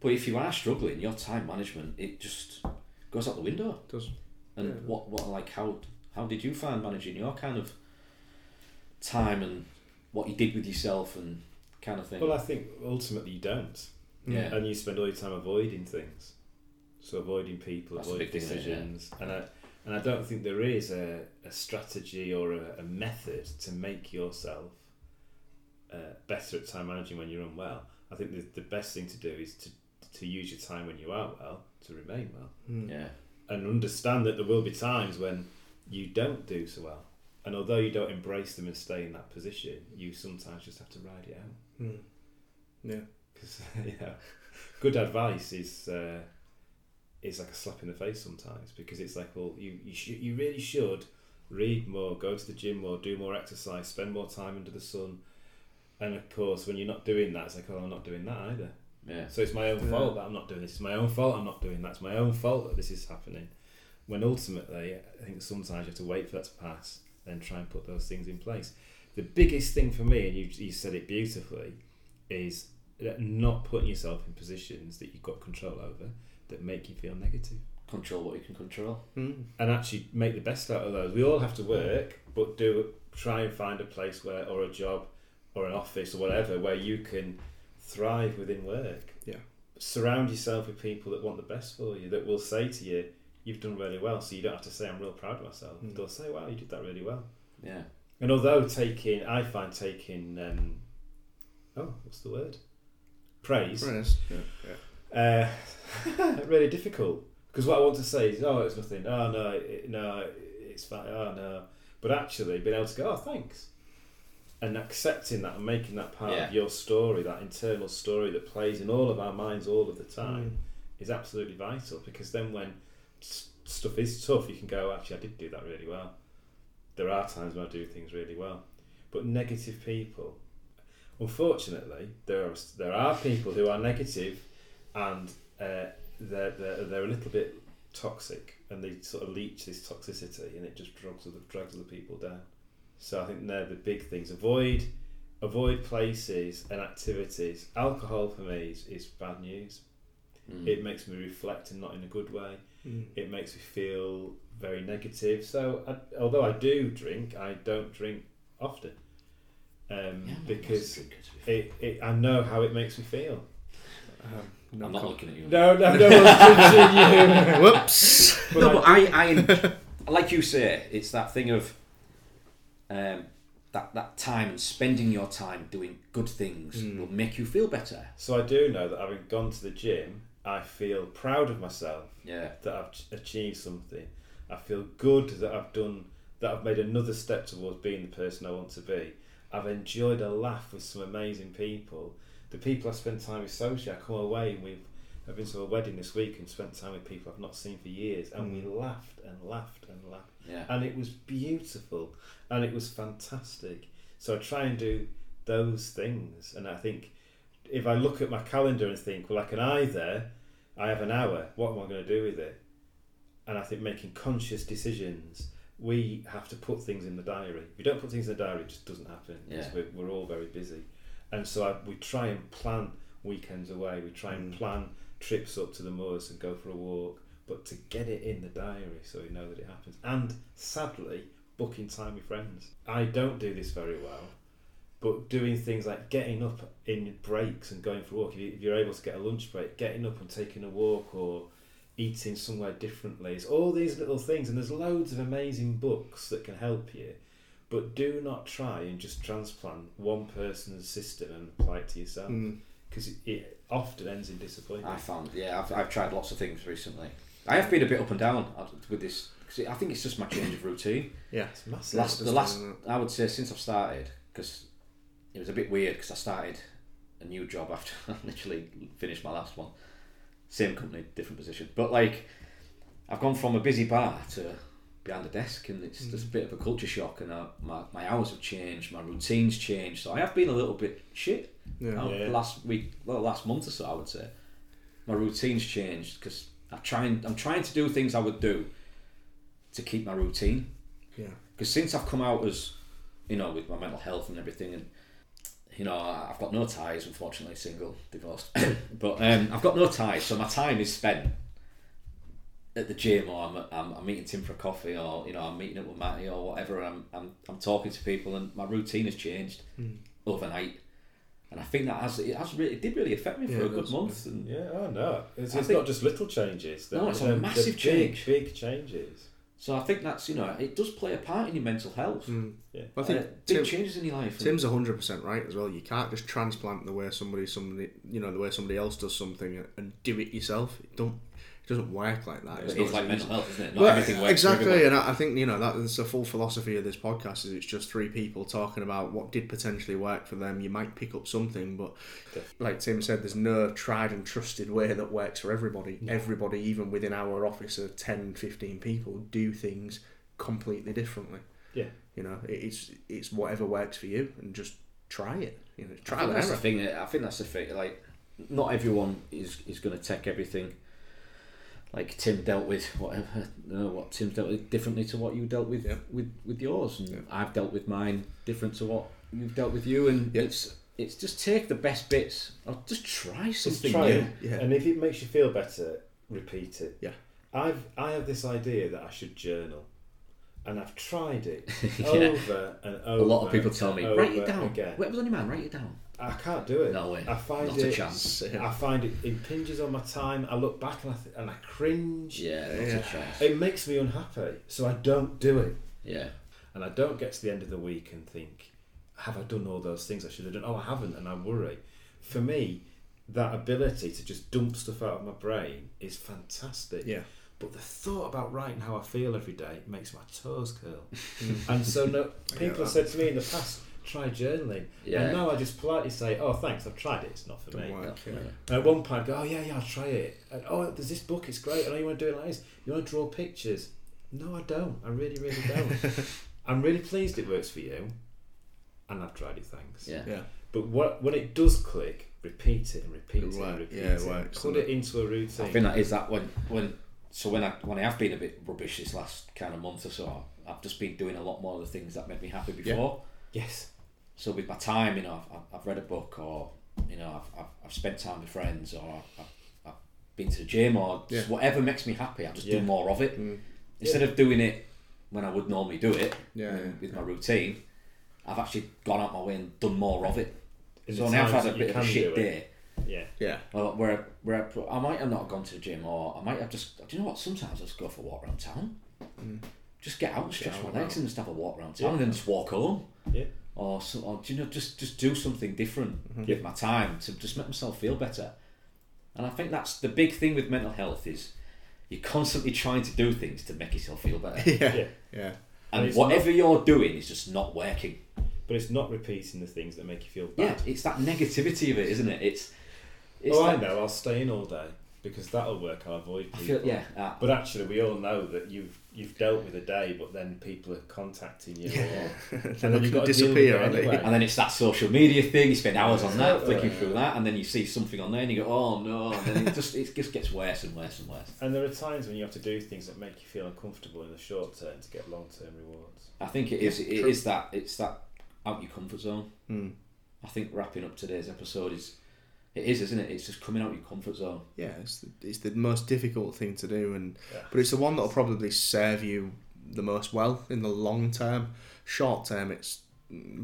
But if you are struggling your time management it just goes out the window. Does. And Yeah. what what like how how did you find managing your kind of time and what you did with yourself and kind of thing Well, I think ultimately you don't. yeah And you spend all your time avoiding things. So avoiding people, That's avoiding big thing, isn't it? decisions. And I and I don't think there is a, a strategy or a, a method to make yourself uh, better at time managing when you're unwell. I think the, the best thing to do is to, to use your time when you are well to remain well. yeah and understand that there will be times when you don't do so well. And although you don't embrace them and stay in that position, you sometimes just have to ride it out. Mm. Yeah. Because [laughs] yeah, good advice is uh, is like a slap in the face sometimes because it's like, well, you you, sh- you really should read more, go to the gym more, do more exercise, spend more time under the sun. And of course, when you're not doing that, it's like, oh, I'm not doing that either. yeah So it's my own Yeah. fault that I'm not doing this. It's my own fault I'm not doing that. It's my own fault that this is happening. When ultimately, I think sometimes you have to wait for that to pass and try and put those things in place. The biggest thing for me, and you, you said it beautifully, is that not putting yourself in positions that you've got control over that make you feel negative. control what you can control Mm. And actually make the best out of those. We all have to work, but do try and find a place where, or a job, or an office, or whatever, where you can thrive within work. Yeah. Surround yourself with people that want the best for you, that will say to you, "You've done really well." So you don't have to say, "I'm real proud of myself." Mm. They'll say, "Wow, you did that really well." yeah And although taking, I find taking, um, oh, what's the word? Praise. Praise. Yeah. yeah. Uh, [laughs] really difficult because what I want to say is, oh, it's nothing. Oh no, it, no, it's fine. Oh no, but actually being able to go, oh, thanks, and accepting that and making that part Yeah. of your story, that internal story that plays in all of our minds all of the time, Mm. is absolutely vital. Because then when s- stuff is tough, you can go, actually, I did do that really well. There are times when I do things really well, but negative people. Unfortunately, there are there are people who are negative, and uh, they're, they're they're a little bit toxic, and they sort of leech this toxicity, and it just drags other drags other people down. So I think they're the big things. Avoid avoid places and activities. Alcohol for me is, is bad news. Mm. It makes me reflect and not in a good way Mm. it makes me feel very negative. So, I, although I do drink, I don't drink often um, Yeah, because a drinker, to be fair. it, it, I know how it makes me feel. Um, no I'm not com- looking at you No, no, no one's [laughs] you. Whoops. But no, I- but I, I, [laughs] like you say, it's that thing of um, that that time and spending your time doing good things Mm. will make you feel better. So I do know that having gone to the gym, I feel proud of myself Yeah, that I've ch- achieved something. I feel good that I've done that. I've made another step towards being the person I want to be. I've enjoyed a laugh with some amazing people. The people I spent time with socially, I come away and we've. I've been to a wedding this week and spent time with people I've not seen for years, and we mm. laughed and laughed and laughed, yeah, and it was beautiful, and it was fantastic. So I try and do those things, and I think if I look at my calendar and think, well, I can either I have an hour. What am I going to do with it? And I think making conscious decisions, we have to put things in the diary. If you don't put things in the diary, it just doesn't happen. Yeah. We're, we're all very busy. And so I, we try and plan weekends away. We try and Mm. plan trips up to the moors and go for a walk. But to get it in the diary so we know that it happens. And sadly, booking time with friends. I don't do this very well. But doing things like getting up in breaks and going for a walk, if you- if you're able to get a lunch break, getting up and taking a walk, or eating somewhere differently. It's all these little things, and there's loads of amazing books that can help you. But do not try and just transplant one person's system and apply it to yourself Mm. because it, it often ends in disappointment. I found, yeah, I've, I've tried lots of things recently. I have been a bit up and down uh, with this. 'cause I think it's just my change of routine. Yeah. It's massive. Last, the last, I would say, since I've started, because it was a bit weird because I started a new job after [laughs] I literally finished my last one. Same company, different position. But like, I've gone from a busy bar to behind a desk, and it's just a mm. bit of a culture shock. And I, my my hours have changed, my routines changed. So I have been a little bit shit. Yeah. now, Yeah. Last week, well, last month or so, I would say, my routines changed because I'm trying, I'm trying to do things I would do to keep my routine Yeah. because since I've come out as you know with my mental health and everything and you know I- I've got no ties unfortunately single divorced [coughs] but um, I've got no ties so my time is spent at the gym or I'm, I'm, I'm meeting Tim for a coffee or you know I'm meeting up with Matty or whatever and I'm, I'm, I'm talking to people and my routine has changed overnight and I think that has it has really it did really affect me Yeah, for a good month and Yeah, oh no. It's, I it's think- not just little changes. No, they're- it's a they're- they're massive big, change. Big changes. So I think that's you know it does play a part in your mental health Mm. Yeah. I think Uh, big Tim- changes in your life and- Tim's hundred percent right as well. You can't just transplant the way somebody somebody you know the way somebody else does something and do it yourself. It don't it doesn't work like that. It's it's not like mental health, isn't it? Not Well, everything works exactly, and I I think you know that is the full philosophy of this podcast. Is it's just three people talking about what did potentially work for them. You might pick up something, but like Tim said, there's no tried and trusted way that works for everybody. Everybody, even within our office of 10, 15 people, do things completely differently. Yeah. You know, it's it's whatever works for you, and just try it. You know, I try think and that's the thing. I think that's the thing. Like, not everyone is is going to take everything. Like Tim dealt with whatever, you know, what Tim dealt with differently to what you dealt with Yeah. with with yours, and Yeah. I've dealt with mine different to what you've dealt with you, and Yeah. it's it's just take the best bits or just try something Just try new. it. Yeah. And if it makes you feel better, repeat it. Yeah. I've I have this idea that I should journal. And I've tried it [laughs] Yeah. over and over. A lot of people tell me write it over down. Again. Whatever's on your mind, write it down. I can't do it. No way. I find Not it. a chance. [laughs] I find it impinges on my time. I look back and I th- and I cringe. Yeah, not Yeah. a chance. It makes me unhappy, so I don't do it. Yeah, And I don't get to the end of the week and think, have I done all those things I should have done? Oh, I haven't, and I worry. For me, that ability to just dump stuff out of my brain is fantastic. Yeah. But the thought about writing how I feel every day makes my toes curl. [laughs] And so no, I get people have said to me in the past, try journaling. Yeah. And now I just politely say, oh, thanks, I've tried it, it's not for Don't me. work. yeah. Yeah. And at one point, I go, oh yeah, yeah, I'll try it. And, oh, there's this book, it's great. I know you want to do it like this. You want to draw pictures? No, I don't. I really, really don't. [laughs] I'm really pleased it works for you, and I've tried it. Thanks. yeah. Yeah. But what when it does click, repeat it and repeat It it, and repeat yeah, it it. works, Put doesn't it into a routine. I think that is that when when so when I when I have been a bit rubbish this last kind of month or so, I've just been doing a lot more of the things that made me happy before. Yes. So with my time, you know, I've, I've- I've read a book or you know, I've, I've, I've spent time with friends or I've, I've been to the gym or just Yeah. whatever makes me happy. I just Yeah. do more of it Mm. instead of doing it when I would normally do it Yeah, yeah, with my routine. I've actually gone out my way and done more of it. In so now I've had a bit of a shit do day. Yeah. Yeah. Well, where, where I, I might have not gone to the gym, or I might have just. Do you know what? Sometimes I just go for a walk around town. Just get out and stretch out my legs about. and just have a walk around town, Yeah. and then just walk home. Yeah. Or, so, or do you know, just just do something different Mm-hmm. with my time to just make myself feel better. And I think that's the big thing with mental health is you're constantly trying to do things to make yourself feel better, [laughs] Yeah. Yeah. Yeah. and it's whatever you're doing is just not working. But it's not repeating the things that make you feel bad. Yeah, it's that negativity of it, isn't it? It's it's oh, I know. I'll stay in all day because that'll work. I'll avoid I people. feel yeah. Uh, But actually, we all know that you've you've dealt with a day, but then people are contacting you. Yeah. Or, [laughs] Then then you've got to disappear, deal with it aren't they? anyway. And then it's that social media thing. You spend hours on that, Yeah. flicking through that, and then you see something on there, and you go, "Oh no!" And then it just it just gets worse and worse and worse. And there are times when you have to do things that make you feel uncomfortable in the short term to get long term rewards. I think it is. It true. is that. It's that out your comfort zone. Mm. I think wrapping up today's episode is. It is, isn't it? It's just coming out your comfort zone. Yeah, it's the, it's the most difficult thing to do, and Yeah. but it's the one that'll probably serve you the most well in the long term. Short term, it's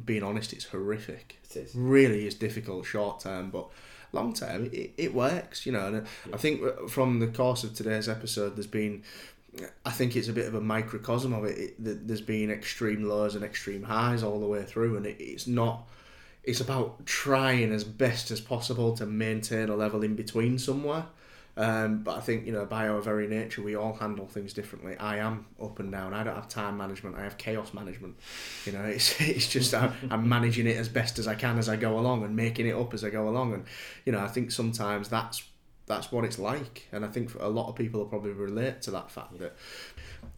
being honest, it's horrific. It is. Really is difficult short term, but long term, it, it works, you know. And I think from the course of today's episode, there's been, I think it's a bit of a microcosm of it. it there's been extreme lows and extreme highs all the way through, and it, it's not. It's about trying as best as possible to maintain a level in between somewhere. Um, but I think you know, by our very nature, we all handle things differently. I am up and down. I don't have time management. I have chaos management. You know, [laughs] it's it's just I'm, I'm managing it as best as I can as I go along and making it up as I go along. And you know, I think sometimes that's that's what it's like. And I think a lot of people will probably relate to that fact that,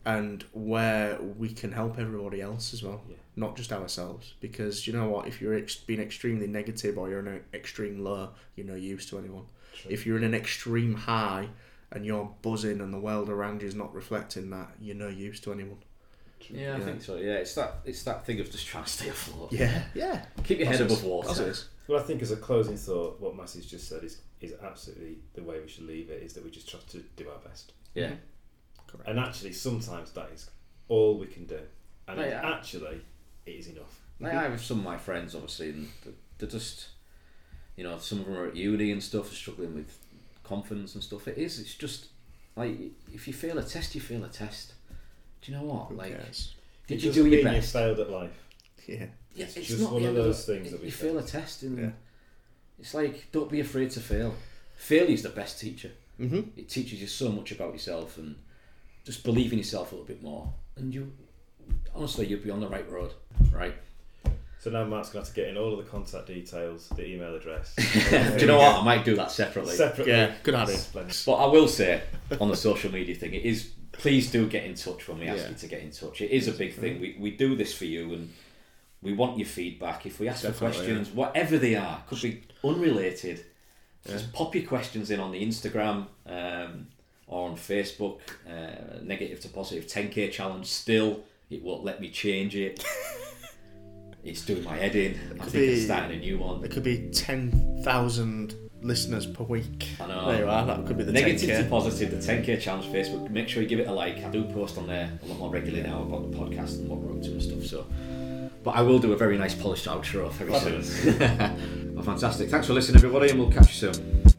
and where we can help everybody else as well, Yeah. Not just ourselves. Because you know what, if you're ex- being extremely negative or you're in an extreme low, you're no use to anyone. True. If you're in an extreme high and you're buzzing and the world around you is not reflecting that, you're no use to anyone. Yeah, I Yeah. think so. Yeah, it's that it's that thing of just trying to stay afloat. Yeah, yeah. Keep your head above water. Positives. Well, I think as a closing thought, what Massey's just said is is absolutely the way we should leave it. Is that we just try to do our best, Yeah. Mm-hmm. Correct. and actually sometimes that is all we can do, and oh, Like, it- actually it is enough. Like I have some of my friends, obviously, and th- they're just, you know, some of them are at uni and stuff, struggling with confidence and stuff. It is. It's just like if you fail a test, you fail a test. Do you know what? Who like, cares? did It you doesn't do your mean best? You failed at life. Yeah. Yeah, It's it's, just not one the of those the- things that we you fail a test, and Yeah. it's like don't be afraid to fail. Failure is the best teacher. Mm-hmm. It teaches you so much about yourself, and just believe in yourself a little bit more, and you honestly you'd be on the right road, right? So now Matt's going to have to get in all of the contact details, the email address. [laughs] do you know what? I might do that separately. Separately. Yeah, good idea. Splendid. But I will say on the social media thing, it is please do get in touch when we ask Yeah. you to get in touch. It is a big thing. We, we do this for you and we want your feedback. If we ask for Definitely, questions, whatever they are, could be unrelated, just pop your questions in on the Instagram um, or on Facebook. Uh, negative to positive 10k challenge. Still, it won't let me change it. [laughs] it's doing my head in. I could think it's be- starting a new one. There could be 10,000 listeners per week. I know. There you are, that could be the Negative 10K. to positive, the 10k challenge Facebook. Make sure you give it a like. I do post on there a lot more regularly now about the podcast and what we're up to and stuff. So, but I will do a very nice polished outro very soon. [laughs] well, fantastic. Thanks for listening, everybody, and we'll catch you soon.